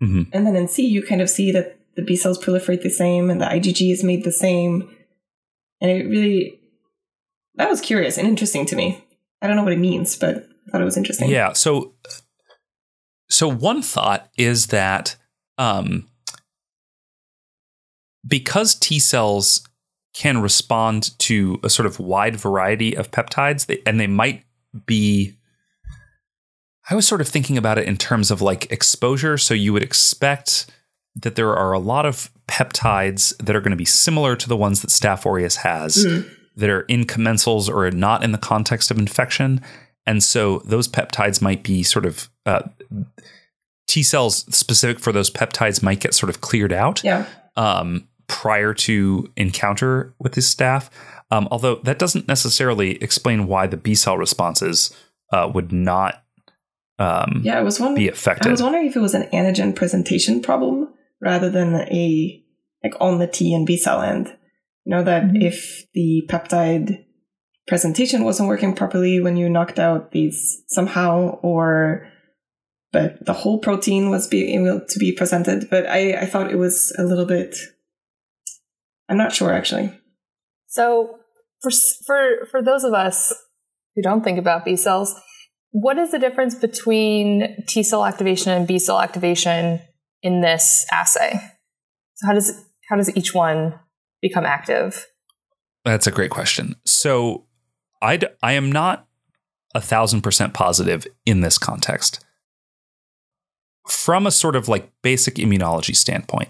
Mm-hmm. And then in C, you kind of see that the B cells proliferate the same and the IgG is made the same. And it really, that was curious and interesting to me. I don't know what it means, but I thought it was interesting. Yeah. So, so one thought is that um, because T cells can respond to a sort of wide variety of peptides, and they might be. I was sort of thinking about it in terms of like exposure. So you would expect that there are a lot of peptides that are going to be similar to the ones that Staph aureus has mm. that are in commensals or not in the context of infection. And so those peptides might be sort of uh, T cells specific for those peptides might get sort of cleared out. Yeah. Um, prior to encounter with his staff. Um, although that doesn't necessarily explain why the B cell responses uh, would not um, yeah, I was wondering, be affected. I was wondering if it was an antigen presentation problem rather than a like on the T and B cell end. You know that mm-hmm. if the peptide presentation wasn't working properly when you knocked out these somehow, or but the whole protein was being able to be presented. But I, I thought it was a little bit. I'm not sure actually. So for for for those of us who don't think about B cells, what is the difference between T cell activation and B cell activation in this assay? So how does how does each one become active? That's a great question. So I I am not a thousand percent positive in this context. From a sort of like basic immunology standpoint,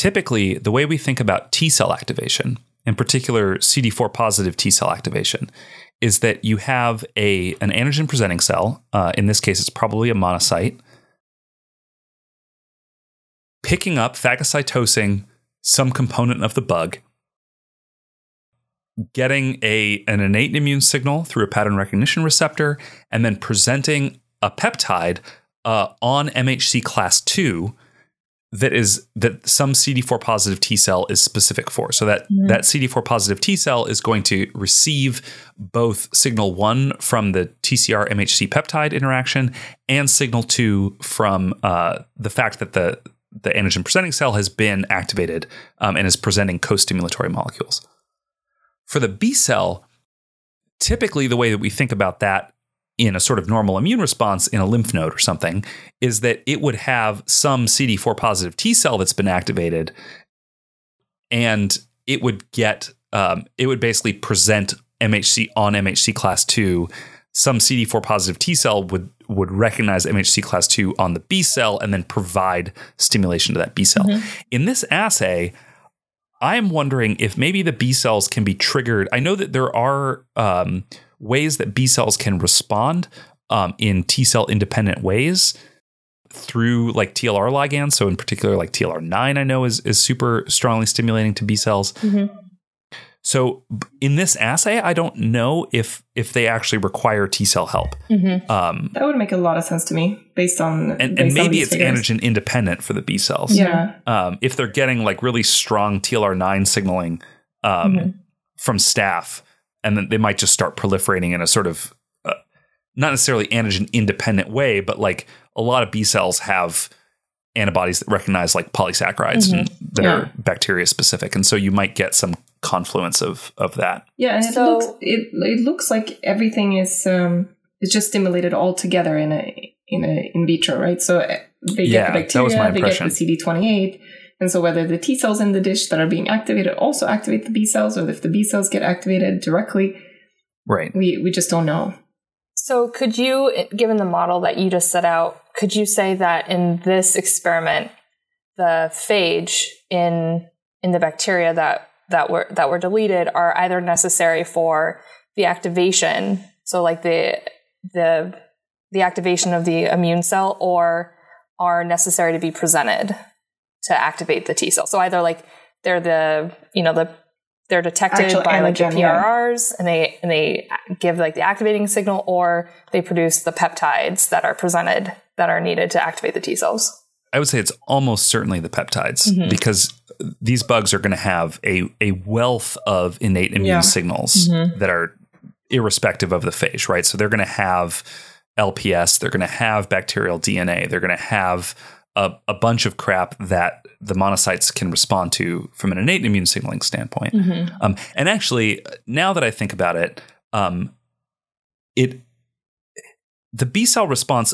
typically the way we think about T cell activation, in particular CD4 positive T cell activation, is that you have a an antigen presenting cell. Uh, in this case, it's probably a monocyte picking up phagocytosing some component of the bug, getting a an innate immune signal through a pattern recognition receptor, and then presenting a peptide uh, on MHC class two that is that some CD4 positive T cell is specific for. So that mm-hmm. that CD4 positive T cell is going to receive both signal 1 from the TCR MHC peptide interaction and signal 2 from uh, the fact that the the antigen presenting cell has been activated um, and is presenting co-stimulatory molecules. For the B cell, typically the way that we think about that in a sort of normal immune response in a lymph node or something is that it would have some CD4 positive T cell that's been activated and it would get um, it would basically present MHC on MHC class 2 some CD4 positive T cell would would recognize MHC class 2 on the B cell and then provide stimulation to that B cell. Mm-hmm. In this assay, I am wondering if maybe the B cells can be triggered. I know that there are um, ways that B cells can respond um, in T cell independent ways through like TLR ligands. So in particular, like TLR9, I know is is super strongly stimulating to B cells. Mm-hmm. So in this assay, I don't know if if they actually require T cell help. Mm-hmm. Um, that would make a lot of sense to me, based on and, based and maybe on it's figures. antigen independent for the B cells. Yeah, um, if they're getting like really strong TLR nine signaling um, mm-hmm. from staph, and then they might just start proliferating in a sort of uh, not necessarily antigen independent way, but like a lot of B cells have antibodies that recognize like polysaccharides mm-hmm. and that yeah. are bacteria specific and so you might get some confluence of of that. Yeah, and so, it looks it it looks like everything is um is just stimulated all together in a in a in vitro, right? So uh, they get yeah, the bacteria, they get the CD28, and so whether the T cells in the dish that are being activated also activate the B cells, or if the B cells get activated directly, right? We we just don't know. So could you, given the model that you just set out, could you say that in this experiment, the phage in in the bacteria that that were that were deleted are either necessary for the activation, so like the the the activation of the immune cell, or are necessary to be presented to activate the T cell. So either like they're the you know the they're detected Actual by like the PRRs yeah. and they and they give like the activating signal, or they produce the peptides that are presented that are needed to activate the T cells. I would say it's almost certainly the peptides mm-hmm. because these bugs are going to have a, a wealth of innate immune yeah. signals mm-hmm. that are irrespective of the phage, right? So they're going to have LPS, they're going to have bacterial DNA, they're going to have a, a, bunch of crap that the monocytes can respond to from an innate immune signaling standpoint. Mm-hmm. Um, and actually, now that I think about it, um, it the B cell response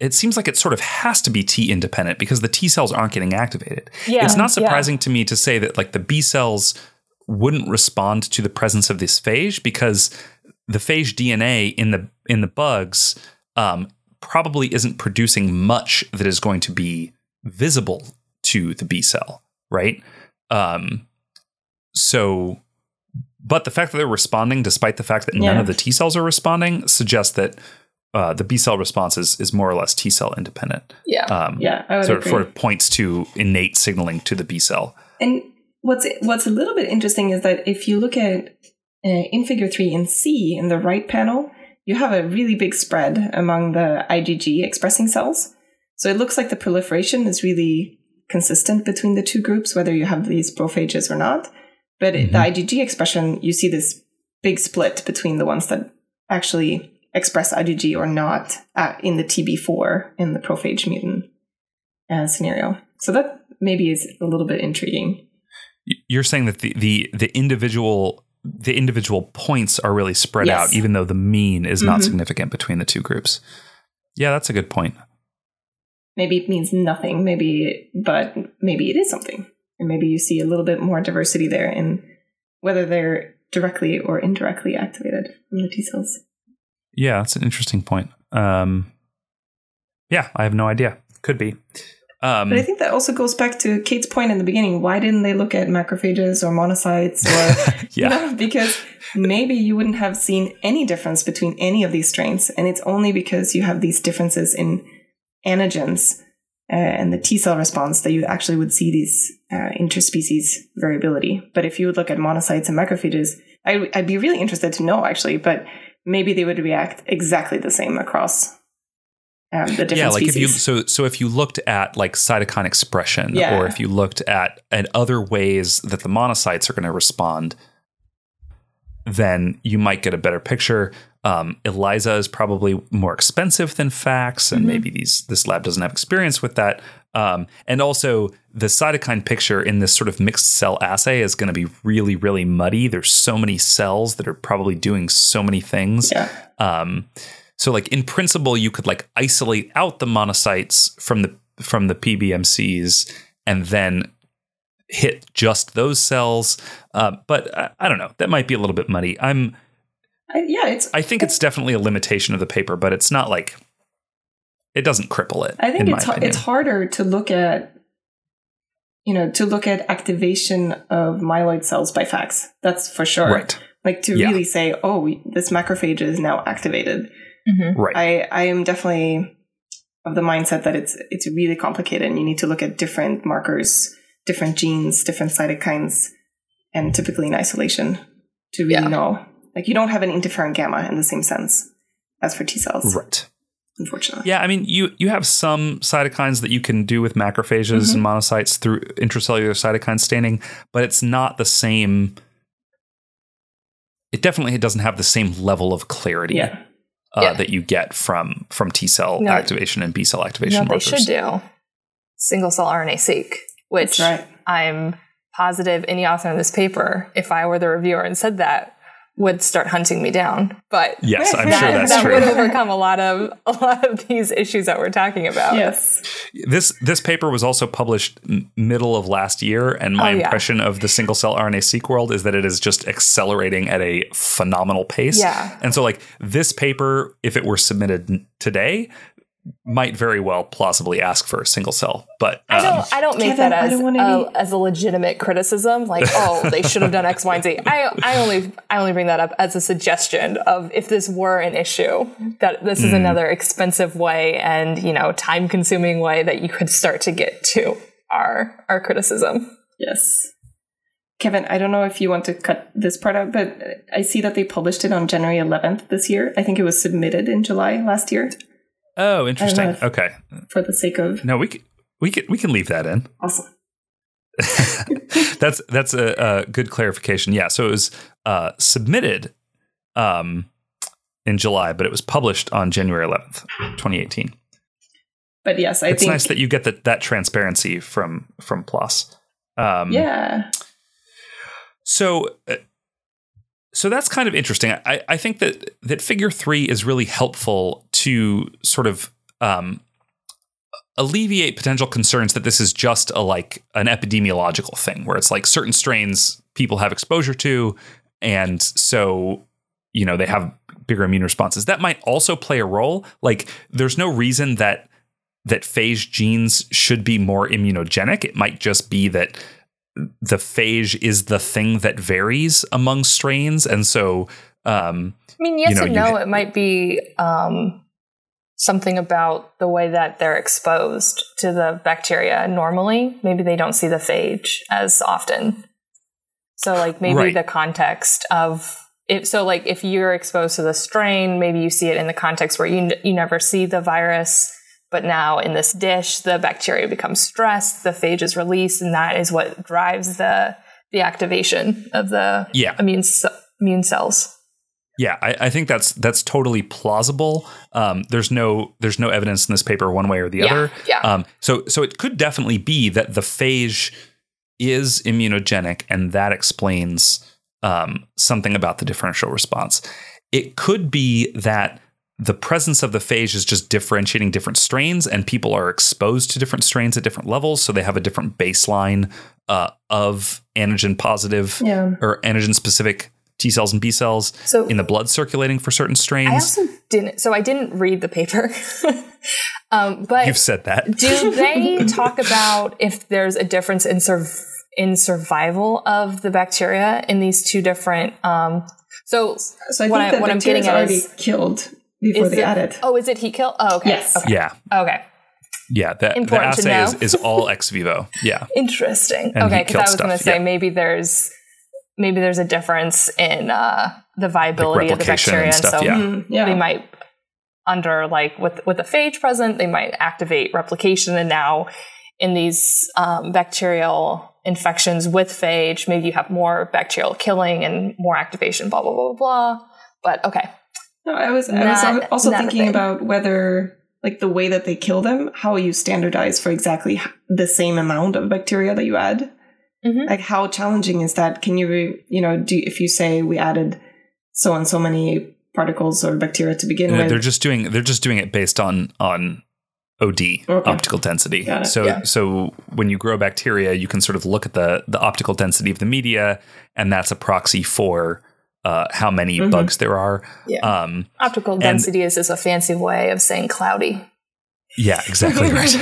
it seems like it sort of has to be T independent because the T cells aren't getting activated. Yeah, it's not surprising yeah. to me to say that like the B cells wouldn't respond to the presence of this phage because the phage DNA in the in the bugs um, probably isn't producing much that is going to be visible to the B cell, right? Um, so, but the fact that they're responding, despite the fact that yeah. none of the T cells are responding, suggests that uh, the B cell response is, is more or less T cell independent. Yeah. Um, yeah. I would sort, of, sort of points to innate signaling to the B cell. And what's what's a little bit interesting is that if you look at uh, in Figure three in C in the right panel, you have a really big spread among the IgG expressing cells. So it looks like the proliferation is really consistent between the two groups, whether you have these prophages or not. But mm-hmm. the IgG expression, you see this big split between the ones that actually express IgG or not uh, in the TB4 in the prophage mutant uh, scenario. So that maybe is a little bit intriguing. You're saying that the the, the individual the individual points are really spread Yes. out, even though the mean is not Mhm. significant between the two groups. Yeah, that's a good point. Maybe it means nothing, maybe, but maybe it is something. And maybe you see a little bit more diversity there in whether they're directly or indirectly activated from the T cells. Yeah, that's an interesting point. Um, yeah, I have no idea. Could be. Um, But I think that also goes back to Kate's point in the beginning. Why didn't they look at macrophages or monocytes or yeah, You know, because maybe you wouldn't have seen any difference between any of these strains, and it's only because you have these differences in antigens uh, and the T cell response that you actually would see these uh, interspecies variability. But if you would look at monocytes and macrophages, I, I'd be really interested to know actually, but maybe they would react exactly the same across um, the different yeah. Like if you so so if you looked at like cytokine expression, Yeah. or if you looked at at other ways that the monocytes are going to respond, then you might get a better picture. Um, ELISA is probably more expensive than FACS, and Mhm. maybe these this lab doesn't have experience with that. Um, and also, the cytokine picture in this sort of mixed cell assay is going to be really, really muddy. There's so many cells that are probably doing so many things. yeah. So like in principle, you could like isolate out the monocytes from the from the PBMCs and then hit just those cells. Uh, but I, I don't know. That might be a little bit muddy. I'm I, yeah, it's I think it's definitely a limitation of the paper, but it's not like it doesn't cripple it. I think it's my it's harder to look at, you know, to look at activation of myeloid cells by fax. That's for sure. right. Like to Yeah. really say, oh, this macrophage is now activated. Mhm. Right. I I am definitely of the mindset that it's it's really complicated, and you need to look at different markers, different genes, different cytokines, and typically in isolation to really Yeah. know. Like you don't have an interferon gamma in the same sense as for T cells, right. unfortunately. Yeah, I mean, you you have some cytokines that you can do with macrophages Mhm. and monocytes through intracellular cytokine staining, but it's not the same. It definitely doesn't have the same level of clarity Yeah. Uh, Yeah. that you get from from T cell No. activation and B cell activation know what they should do? Single cell RNA seq, which right. I'm positive any author in this paper, if I were the reviewer and said that, would start hunting me down. But Yes, I'm That- sure that, that's that true. would overcome a lot of a lot of these issues that we're talking about. Yes. This this paper was also published m- middle of last year, and my Oh, yeah. impression of the single cell RNA seq world is that it is just accelerating at a phenomenal pace. Yeah. And so, like this paper, if it were submitted today, might very well plausibly ask for a single cell. But I um, don't. I don't make Kevin, that as a, be- as a legitimate criticism. Like, oh, they should have done X, Y, and Z. I I only I only bring that up as a suggestion of if this were an issue, that this is another expensive way and you know time consuming way that you could start to get to our our criticism. Yes. Kevin, I don't know if you want to cut this part out, but I see that they published it on January 11th this year. I think it was submitted in July last year oh, interesting. if- Okay, for the sake of no, we can, we can we can leave that in. awesome. that's that's a, a good clarification. Yeah, so it was uh, submitted um, in July, but it was published on January 11th, 2018. But yes, I it's think nice that you get that that transparency from from PLOS. Um, yeah, So, uh, so that's kind of interesting. I, I think that that Figure Three is really helpful to sort of um, alleviate potential concerns that this is just a like an epidemiological thing, where it's like certain strains people have exposure to, and so you know they have bigger immune responses. That might also play a role. Like, there's no reason that that phage genes should be more immunogenic. It might just be that the phage is the thing that varies among strains, and so um, I mean, yes You know, and no. ha- it might be um, something about the way that they're exposed to the bacteria normally. Maybe they don't see the phage as often. So, like, maybe Right. the context of if so, like, if you're exposed to the strain, maybe you see it in the context where you n- you never see the virus. But now in this dish, the bacteria becomes stressed, the phage is released, and that is what drives the the activation of the Yeah. immune immune cells. Yeah, I, I, think that's that's totally plausible. Um, there's no there's no evidence in this paper one way or the yeah, other. Yeah. Um, so so it could definitely be that the phage is immunogenic, and that explains um, something about the differential response. It could be that the presence of the phage is just differentiating different strains, and people are exposed to different strains at different levels, so they have a different baseline uh, of antigen positive yeah. or antigen specific T cells and B cells so in the blood circulating for certain strains. I also didn't. So I didn't read the paper, um, but you've said that. do they talk about if there's a difference in sur- in survival of the bacteria in these two different? Um, so, so I think I, that what I'm getting at already is, killed before they it, add it. Oh, is it heat kill? Oh, okay. Yes. Okay. Yeah. Okay. Yeah, the, the assay is, is all ex vivo. Yeah. Interesting. And okay, because I was going to say yeah. maybe there's maybe there's a difference in uh, the viability like of the bacteria, and, stuff, and so yeah. Mm-hmm. yeah. they might under like with with a phage present, they might activate replication, and now in these um, bacterial infections with phage, maybe you have more bacterial killing and more activation. Blah Blah blah blah blah. But okay. No, I was I was also thinking about whether like the way that they kill them, how you standardize for exactly the same amount of bacteria that you add. Mm-hmm. Like how challenging is that? Can you, you know, do if you say we added so and so many particles or bacteria to begin with? They're just doing they're just doing it based on on OD okay. optical density. So yeah. so when you grow bacteria, you can sort of look at the the optical density of the media, and that's a proxy for uh, how many mm-hmm. bugs there are. Yeah. Um, optical density is just a fancy way of saying cloudy. Yeah, exactly right.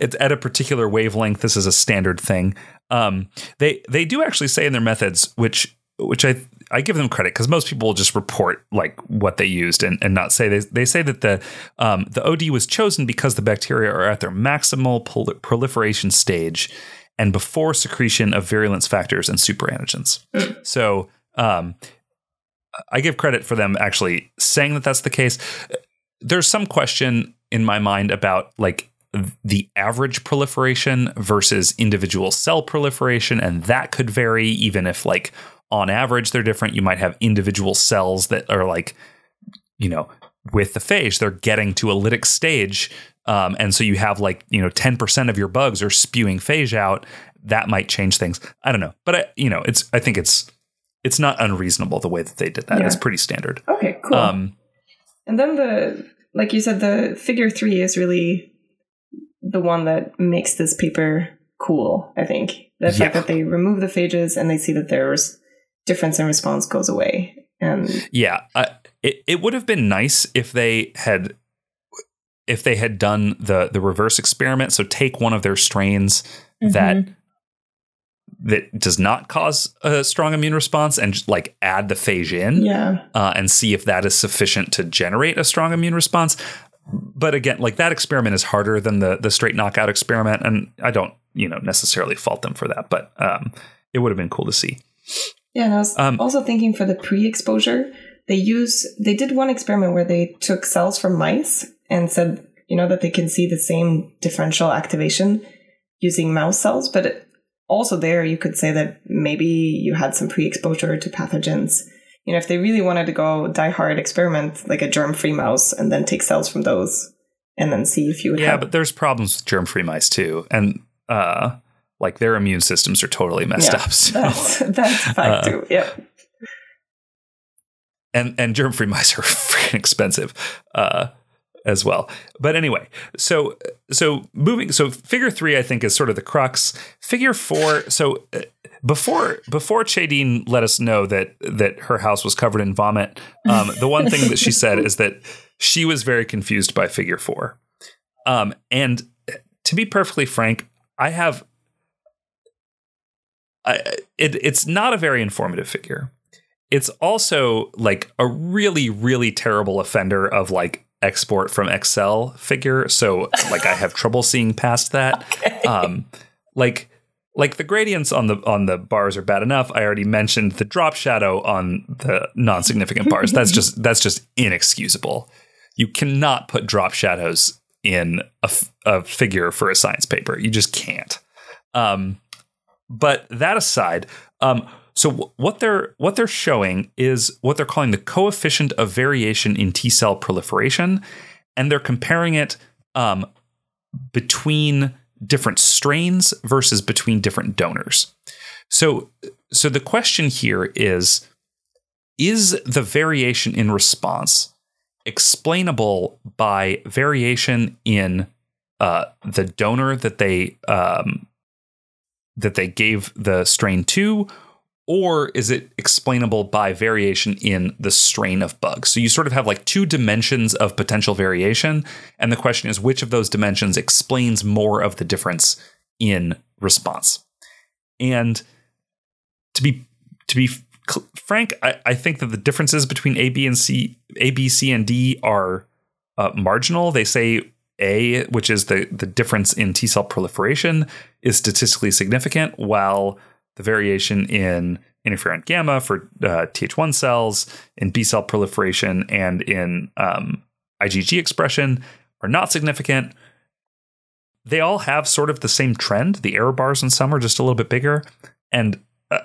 it's at a particular wavelength. This is a standard thing. Um, they they do actually say in their methods, which which I I give them credit because most people will just report like what they used and, and not say they they say that the um, the OD was chosen because the bacteria are at their maximal prol- proliferation stage and before secretion of virulence factors and superantigens. Mm. So um, I give credit for them actually saying that that's the case. There's some question in my mind about like the average proliferation versus individual cell proliferation and that could vary even if like on average they're different. You might have individual cells that are like you know with the phage they're getting to a lytic stage um, and so you have like you know 10% of your bugs are spewing phage out. That might change things. I don't know. But I, you know it's i think it's it's not unreasonable the way that they did that yeah. it's pretty standard okay cool um, and then the like you said, the figure three is really the one that makes this paper cool, I think. The yeah. fact that they remove the phages and they see that there's difference in response goes away. And yeah, uh, it, it would have been nice if they had if they had done the the reverse experiment. So take one of their strains mm-hmm. that that does not cause a strong immune response and just like add the phage in yeah. uh, and see if that is sufficient to generate a strong immune response. But again, like that experiment is harder than the the straight knockout experiment, and I don't you know necessarily fault them for that, but um, it would have been cool to see. Yeah, and I was um, also thinking for the pre-exposure, they use they did one experiment where they took cells from mice and said you know that they can see the same differential activation using mouse cells, but it, also there you could say that maybe you had some pre-exposure to pathogens. You know if they really wanted to go die hard experiment like a germ-free mouse and then take cells from those and then see if you would have. yeah have- but there's problems with germ-free mice too. And uh like their immune systems are totally messed yeah, up so. that's that's a fact uh, too. Yeah. and and germ-free mice are freaking expensive. Uh as well. But anyway, so so moving so figure 3 I think is sort of the crux. Figure 4 so uh, before before Chadine let us know that that her house was covered in vomit, um, the one thing that she said is that she was very confused by figure 4. Um, and to be perfectly frank, I have I, it, it's not a very informative figure. It's also like a really, really terrible offender of like export from Excel figure, so like I have trouble seeing past that. Okay. Um, like like the gradients on the on the bars are bad enough. I already mentioned the drop shadow on the non-significant bars. That's just that's just inexcusable. You cannot put drop shadows in a, a figure for a science paper. You just can't. Um, but that aside, um, So what they're what they're showing is what they're calling the coefficient of variation in T cell proliferation, and they're comparing it um, between different strains versus between different donors. So so the question here is is the variation in response explainable by variation in uh, the donor that they um, that they gave the strain to, or is it explainable by variation in the strain of bugs? So you sort of have like two dimensions of potential variation, and the question is which of those dimensions explains more of the difference in response. And to be to be frank, I, I think that the differences between A, B, and C, A, B, C, and D are uh, marginal. They say A, which is the the difference in T cell proliferation, is statistically significant, while the variation in interferon gamma for uh, Th1 cells, in B cell proliferation, and in um, IgG expression are not significant. They all have sort of the same trend. The error bars in some are just a little bit bigger. And uh,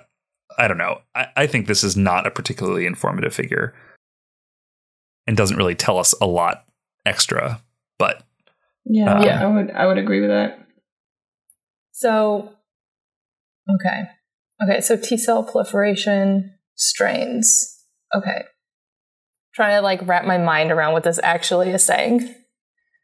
I don't know. I, I think this is not a particularly informative figure and doesn't really tell us a lot extra. But yeah, Um, yeah, I would I would agree with that. So, okay. Okay, so T cell proliferation strains. Okay. Trying to like wrap my mind around what this actually is saying.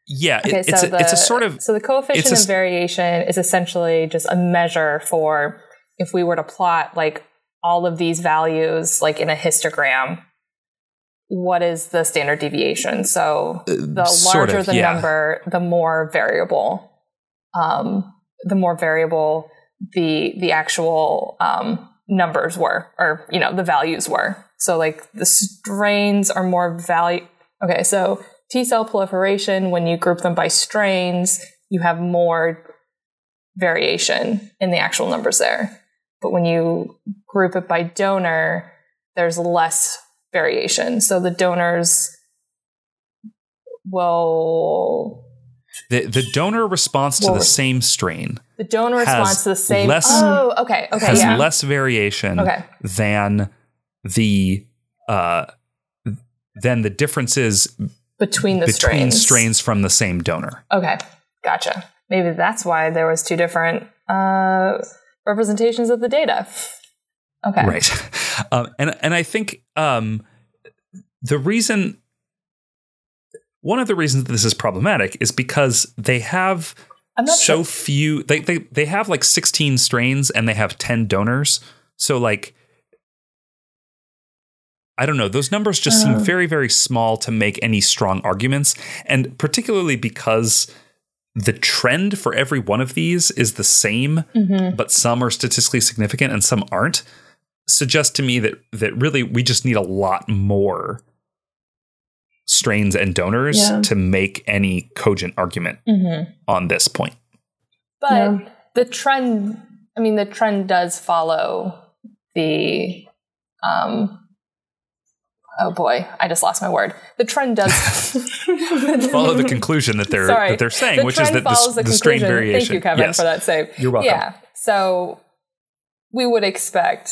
yeah, it- Okay, it's, so a, the, it's a sort of so the coefficient it's a of variation is essentially just a measure for if we were to plot like all of these values like in a histogram, what is the standard deviation? So the uh, sort larger of, the yeah. number, the more variable. Um, the more variable the the actual um, numbers were, or you know, the values were. So like the strains are more value. Okay, so T cell proliferation, when you group them by strains, you have more variation in the actual numbers there. But when you group it by donor, there's less variation. So the donors will the, the donor response to Well, the same strain the donor Has responds to the same. less- oh, okay, okay, has yeah, less variation okay, than the uh, than the differences between the between strains. strains from the same donor. Okay, gotcha. Maybe that's why there was two different uh, representations of the data. Okay, Right. Um, and and I think um, the reason one of the reasons that this is problematic is because they have I'm not so sure. few they, they they have like 16 strains and they have 10 donors. So like I don't know, those numbers just seem Uh. very very small to make any strong arguments and particularly because the trend for every one of these is the same Mhm. but some are statistically significant and some aren't suggest to me that that really we just need a lot more strains and donors Yeah. to make any cogent argument Mhm. on this point. But Yeah. the trend, I mean, the trend does follow the. Um, oh boy, I just lost my word. The trend does Follow the conclusion that they're Sorry. that they're saying, The which is that the, follows the strain conclusion. variation. Thank you, Kevin, yes, for that save. you're welcome. Yeah. So we would expect,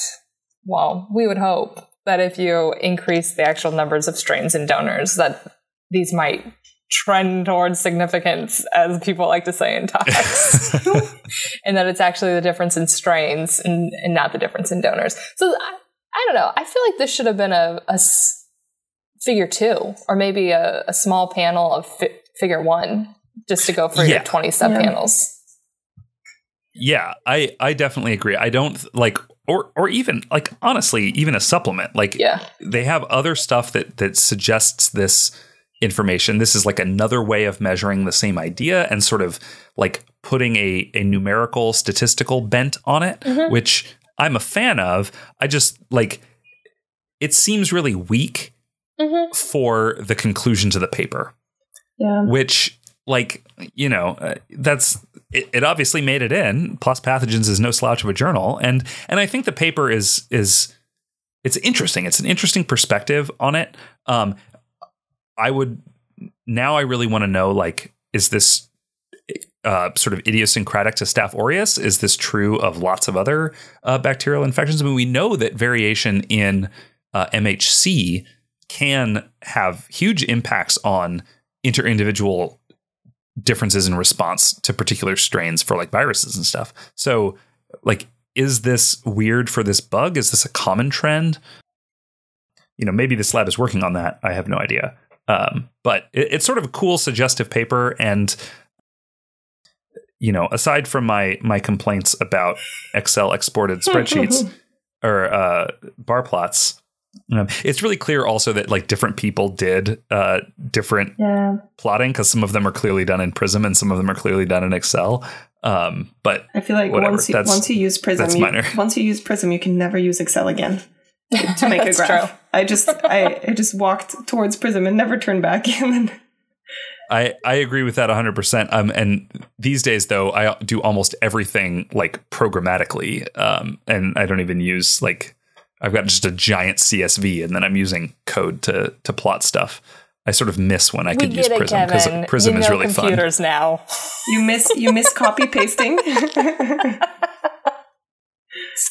well, we would hope that if you increase the actual numbers of strains and donors, that these might trend towards significance, as people like to say in talks, and that it's actually the difference in strains and, and not the difference in donors. So I, I don't know. I feel like this should have been a, a s- figure two, or maybe a, a small panel of fi- figure one, just to go for your 20 sub Yeah. Yeah, I I definitely agree. I don't like or or even like honestly, even a supplement. Like Yeah. they have other stuff that that suggests this information. This is like another way of measuring the same idea and sort of like putting a a numerical statistical bent on it, Mhm. which I'm a fan of. I just like it seems really weak Mm-hmm. for the conclusion to the paper Yeah. which like you know uh, that's it, it obviously made it in plus pathogens is no slouch of a journal and and i think the paper is is it's interesting it's an interesting perspective on it um i would now i really want to know like is this uh, sort of idiosyncratic to Staph aureus? Is this true of lots of other uh, bacterial infections? I mean, we know that variation in uh, MHC can have huge impacts on inter-individual differences in response to particular strains for like viruses and stuff. So, like, is this weird for this bug? Is this a common trend? You know, maybe this lab is working on that. I have no idea. Um, but it, it's sort of a cool, suggestive paper, and you know, aside from my my complaints about Excel exported spreadsheets or uh, bar plots, it's really clear also that like different people did uh, different Yeah. plotting because some of them are clearly done in Prism and some of them are clearly done in Excel. Um, but I feel like Whatever, once you that's- once you use Prism, that's you, once you use Prism, you can never use Excel again to make a That's graph. true. I just I, I just walked towards Prism and never turned back. And then I, I agree with that 100%. Um, and these days, though, I do almost everything like programmatically. Um, and I don't even use like, I've got just a giant CSV and then I'm using code to, to plot stuff. I sort of miss when I we could use it, Prism because Prism you is know really fun. computers now. you miss you miss copy pasting.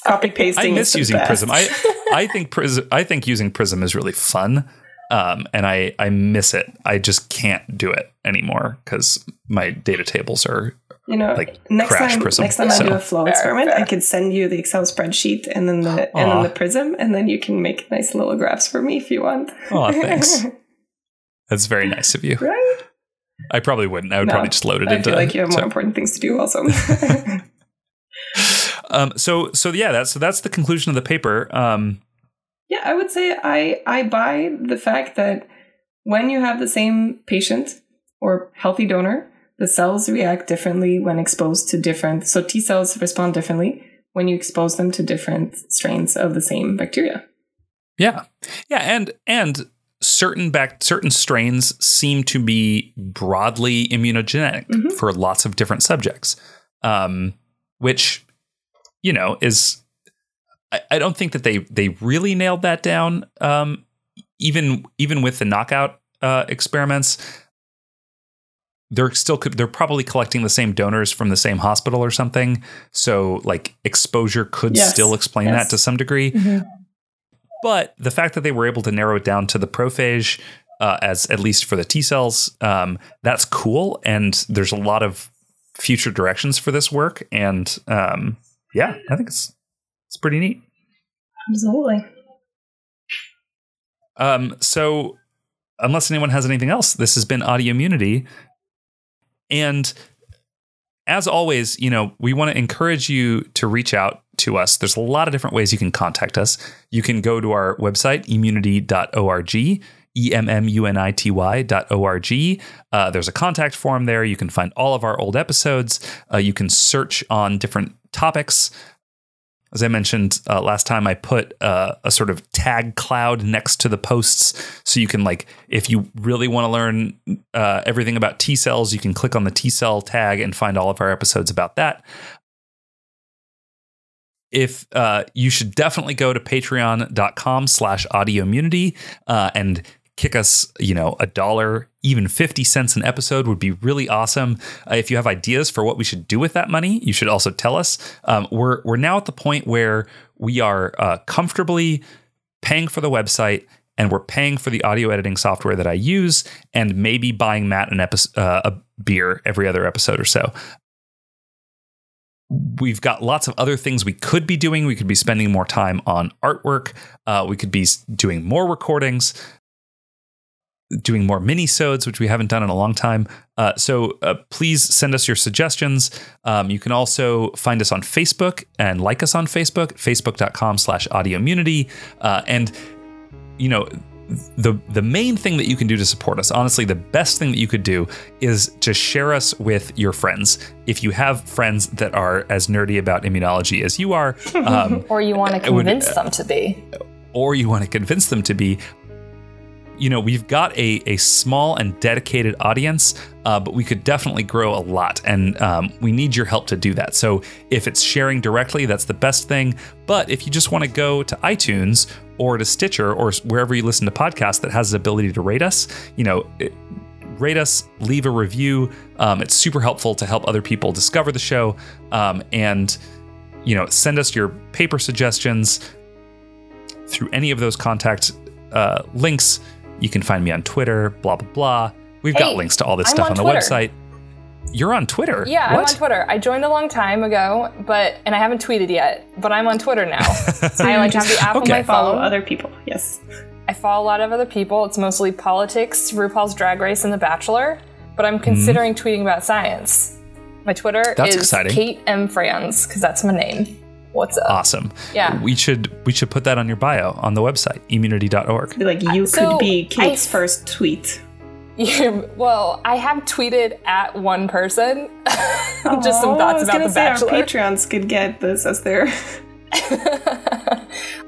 copy pasting. I miss is the using best. Prism. I I think Prism. I think using Prism is really fun, um, and I I miss it. I just can't do it anymore because my data tables are. You know, like, next crash time, Prism, next time I do a flow Fair, experiment, I fair. could send you the Excel spreadsheet and then the and then the Prism, and then you can make nice little graphs for me if you want. Oh, thanks. That's very nice of you. right? I probably wouldn't. I would No, probably just load it I into. feel like you have more so- important things to do, also. um, so so yeah, that's so that's the conclusion of the paper. Um, yeah, I would say I I buy the fact that when you have the same patient or healthy donor, the cells react differently when exposed to different. So T cells respond differently when you expose them to different strains of the same bacteria. Yeah, yeah, and and certain back certain strains seem to be broadly immunogenic Mhm. for lots of different subjects, um, which you know is I, I don't think that they they really nailed that down. Um, even even with the knockout uh, experiments, they're still they're probably collecting the same donors from the same hospital or something. So like exposure could Yes, still explain yes. that to some degree. But the fact that they were able to narrow it down to the prophage, uh, as at least for the T cells, um, that's cool. And there's a lot of future directions for this work. And um, yeah, I think it's it's pretty neat. Absolutely. Um, so, unless anyone has anything else, this has been Audio Immunity. And as always, you know, we want to encourage you to reach out to us. There's a lot of different ways you can contact us. You can go to our website, immunity.org. E M M U N I T Y dot O R G. Uh, there's a contact form there. You can find all of our old episodes. Uh, you can search on different topics. As I mentioned uh, last time, I put uh, a sort of tag cloud next to the posts, so you can like, if you really want to learn uh, everything about T cells, you can click on the T cell tag and find all of our episodes about that. If uh, you should definitely go to patreon.com slash audioimmunity uh, and kick us, you know, a dollar, even 50 cents an episode would be really awesome. Uh, if you have ideas for what we should do with that money, you should also tell us. Um, we're, we're now at the point where we are uh, comfortably paying for the website and we're paying for the audio editing software that I use and maybe buying Matt an episode, uh, a beer every other episode or so. We've got lots of other things we could be doing. We could be spending more time on artwork. Uh, we could be doing more recordings doing more mini-sodes, which we haven't done in a long time. Uh, so uh, please send us your suggestions. Um, you can also find us on Facebook and like us on Facebook, facebook.com slash audioimmunity. Uh, and, you know, the the main thing that you can do to support us, honestly, the best thing that you could do is to share us with your friends. If you have friends that are as nerdy about immunology as you are, um, Or you want to I would- convince them to be. or you want to convince them to be, you know, we've got a, a small and dedicated audience, uh, but we could definitely grow a lot. And um, we need your help to do that. So if it's sharing directly, that's the best thing. But if you just want to go to iTunes or to Stitcher or wherever you listen to podcasts that has the ability to rate us, you know, it- rate us, leave a review. Um, it's super helpful to help other people discover the show. Um, and, you know, send us your paper suggestions through any of those contact uh, links. You can find me on Twitter, blah, blah, blah. We've got Hey, links to all this I'm stuff on on, the website. You're on Twitter. Yeah, I'm on? Twitter. I joined a long time ago, but and I haven't tweeted yet, but I'm on Twitter now. I like to have the app on Okay. my Follow phone. other people. Yes. I follow a lot of other people. It's mostly politics, RuPaul's Drag Race, and The Bachelor. But I'm considering tweeting about science. My Twitter. That's is exciting. Kate M. Franz because that's my name. What's up? Awesome. Yeah. We should we should put that on your bio on the website, immunity.org. Like you So, could be Kate's I- first tweet. You- well, I have tweeted at one person just some Oh, I thoughts was about The say Bachelor. Our Patreons could get this as their.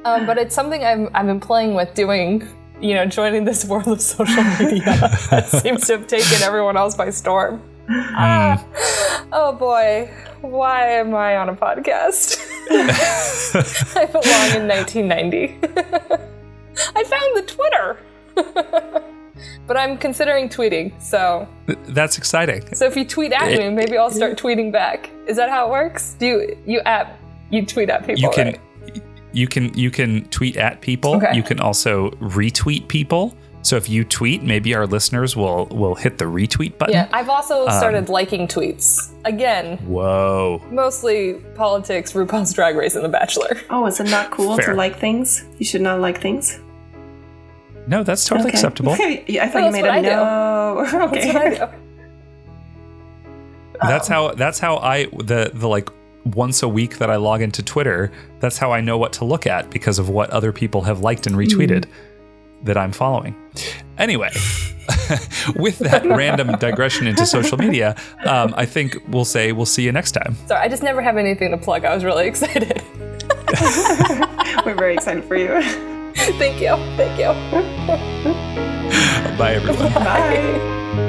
um, but it's something I've, I've been playing with doing, you know, joining this world of social media that seems to have taken everyone else by storm. Ah, oh boy, why am I on a podcast? I belong in 1990. I found the Twitter. but I'm considering tweeting, so That's exciting. so if you tweet at me, maybe I'll start tweeting back. Is that how it works? Do you you at you tweet at people? You can right? you can you can tweet at people. Okay. You can also retweet people. So if you tweet, maybe our listeners will will hit the retweet button. Yeah, I've also Um, started liking tweets. Again, Whoa. mostly politics, RuPaul's Drag Race, and The Bachelor. Oh, is it not cool Fair. to like things? You should not like things. No, that's totally Okay. acceptable. Yeah, I thought No, you made what a I no. That's okay. do. That's how that's how I the the like once a week that I log into Twitter, that's how I know what to look at because of what other people have liked and retweeted that I'm following. Anyway, with that random digression into social media, um, I think we'll say we'll see you next time. Sorry, I just never have anything to plug. I was really excited. We're very excited for you. Thank you. Thank you. Bye, everyone. Bye.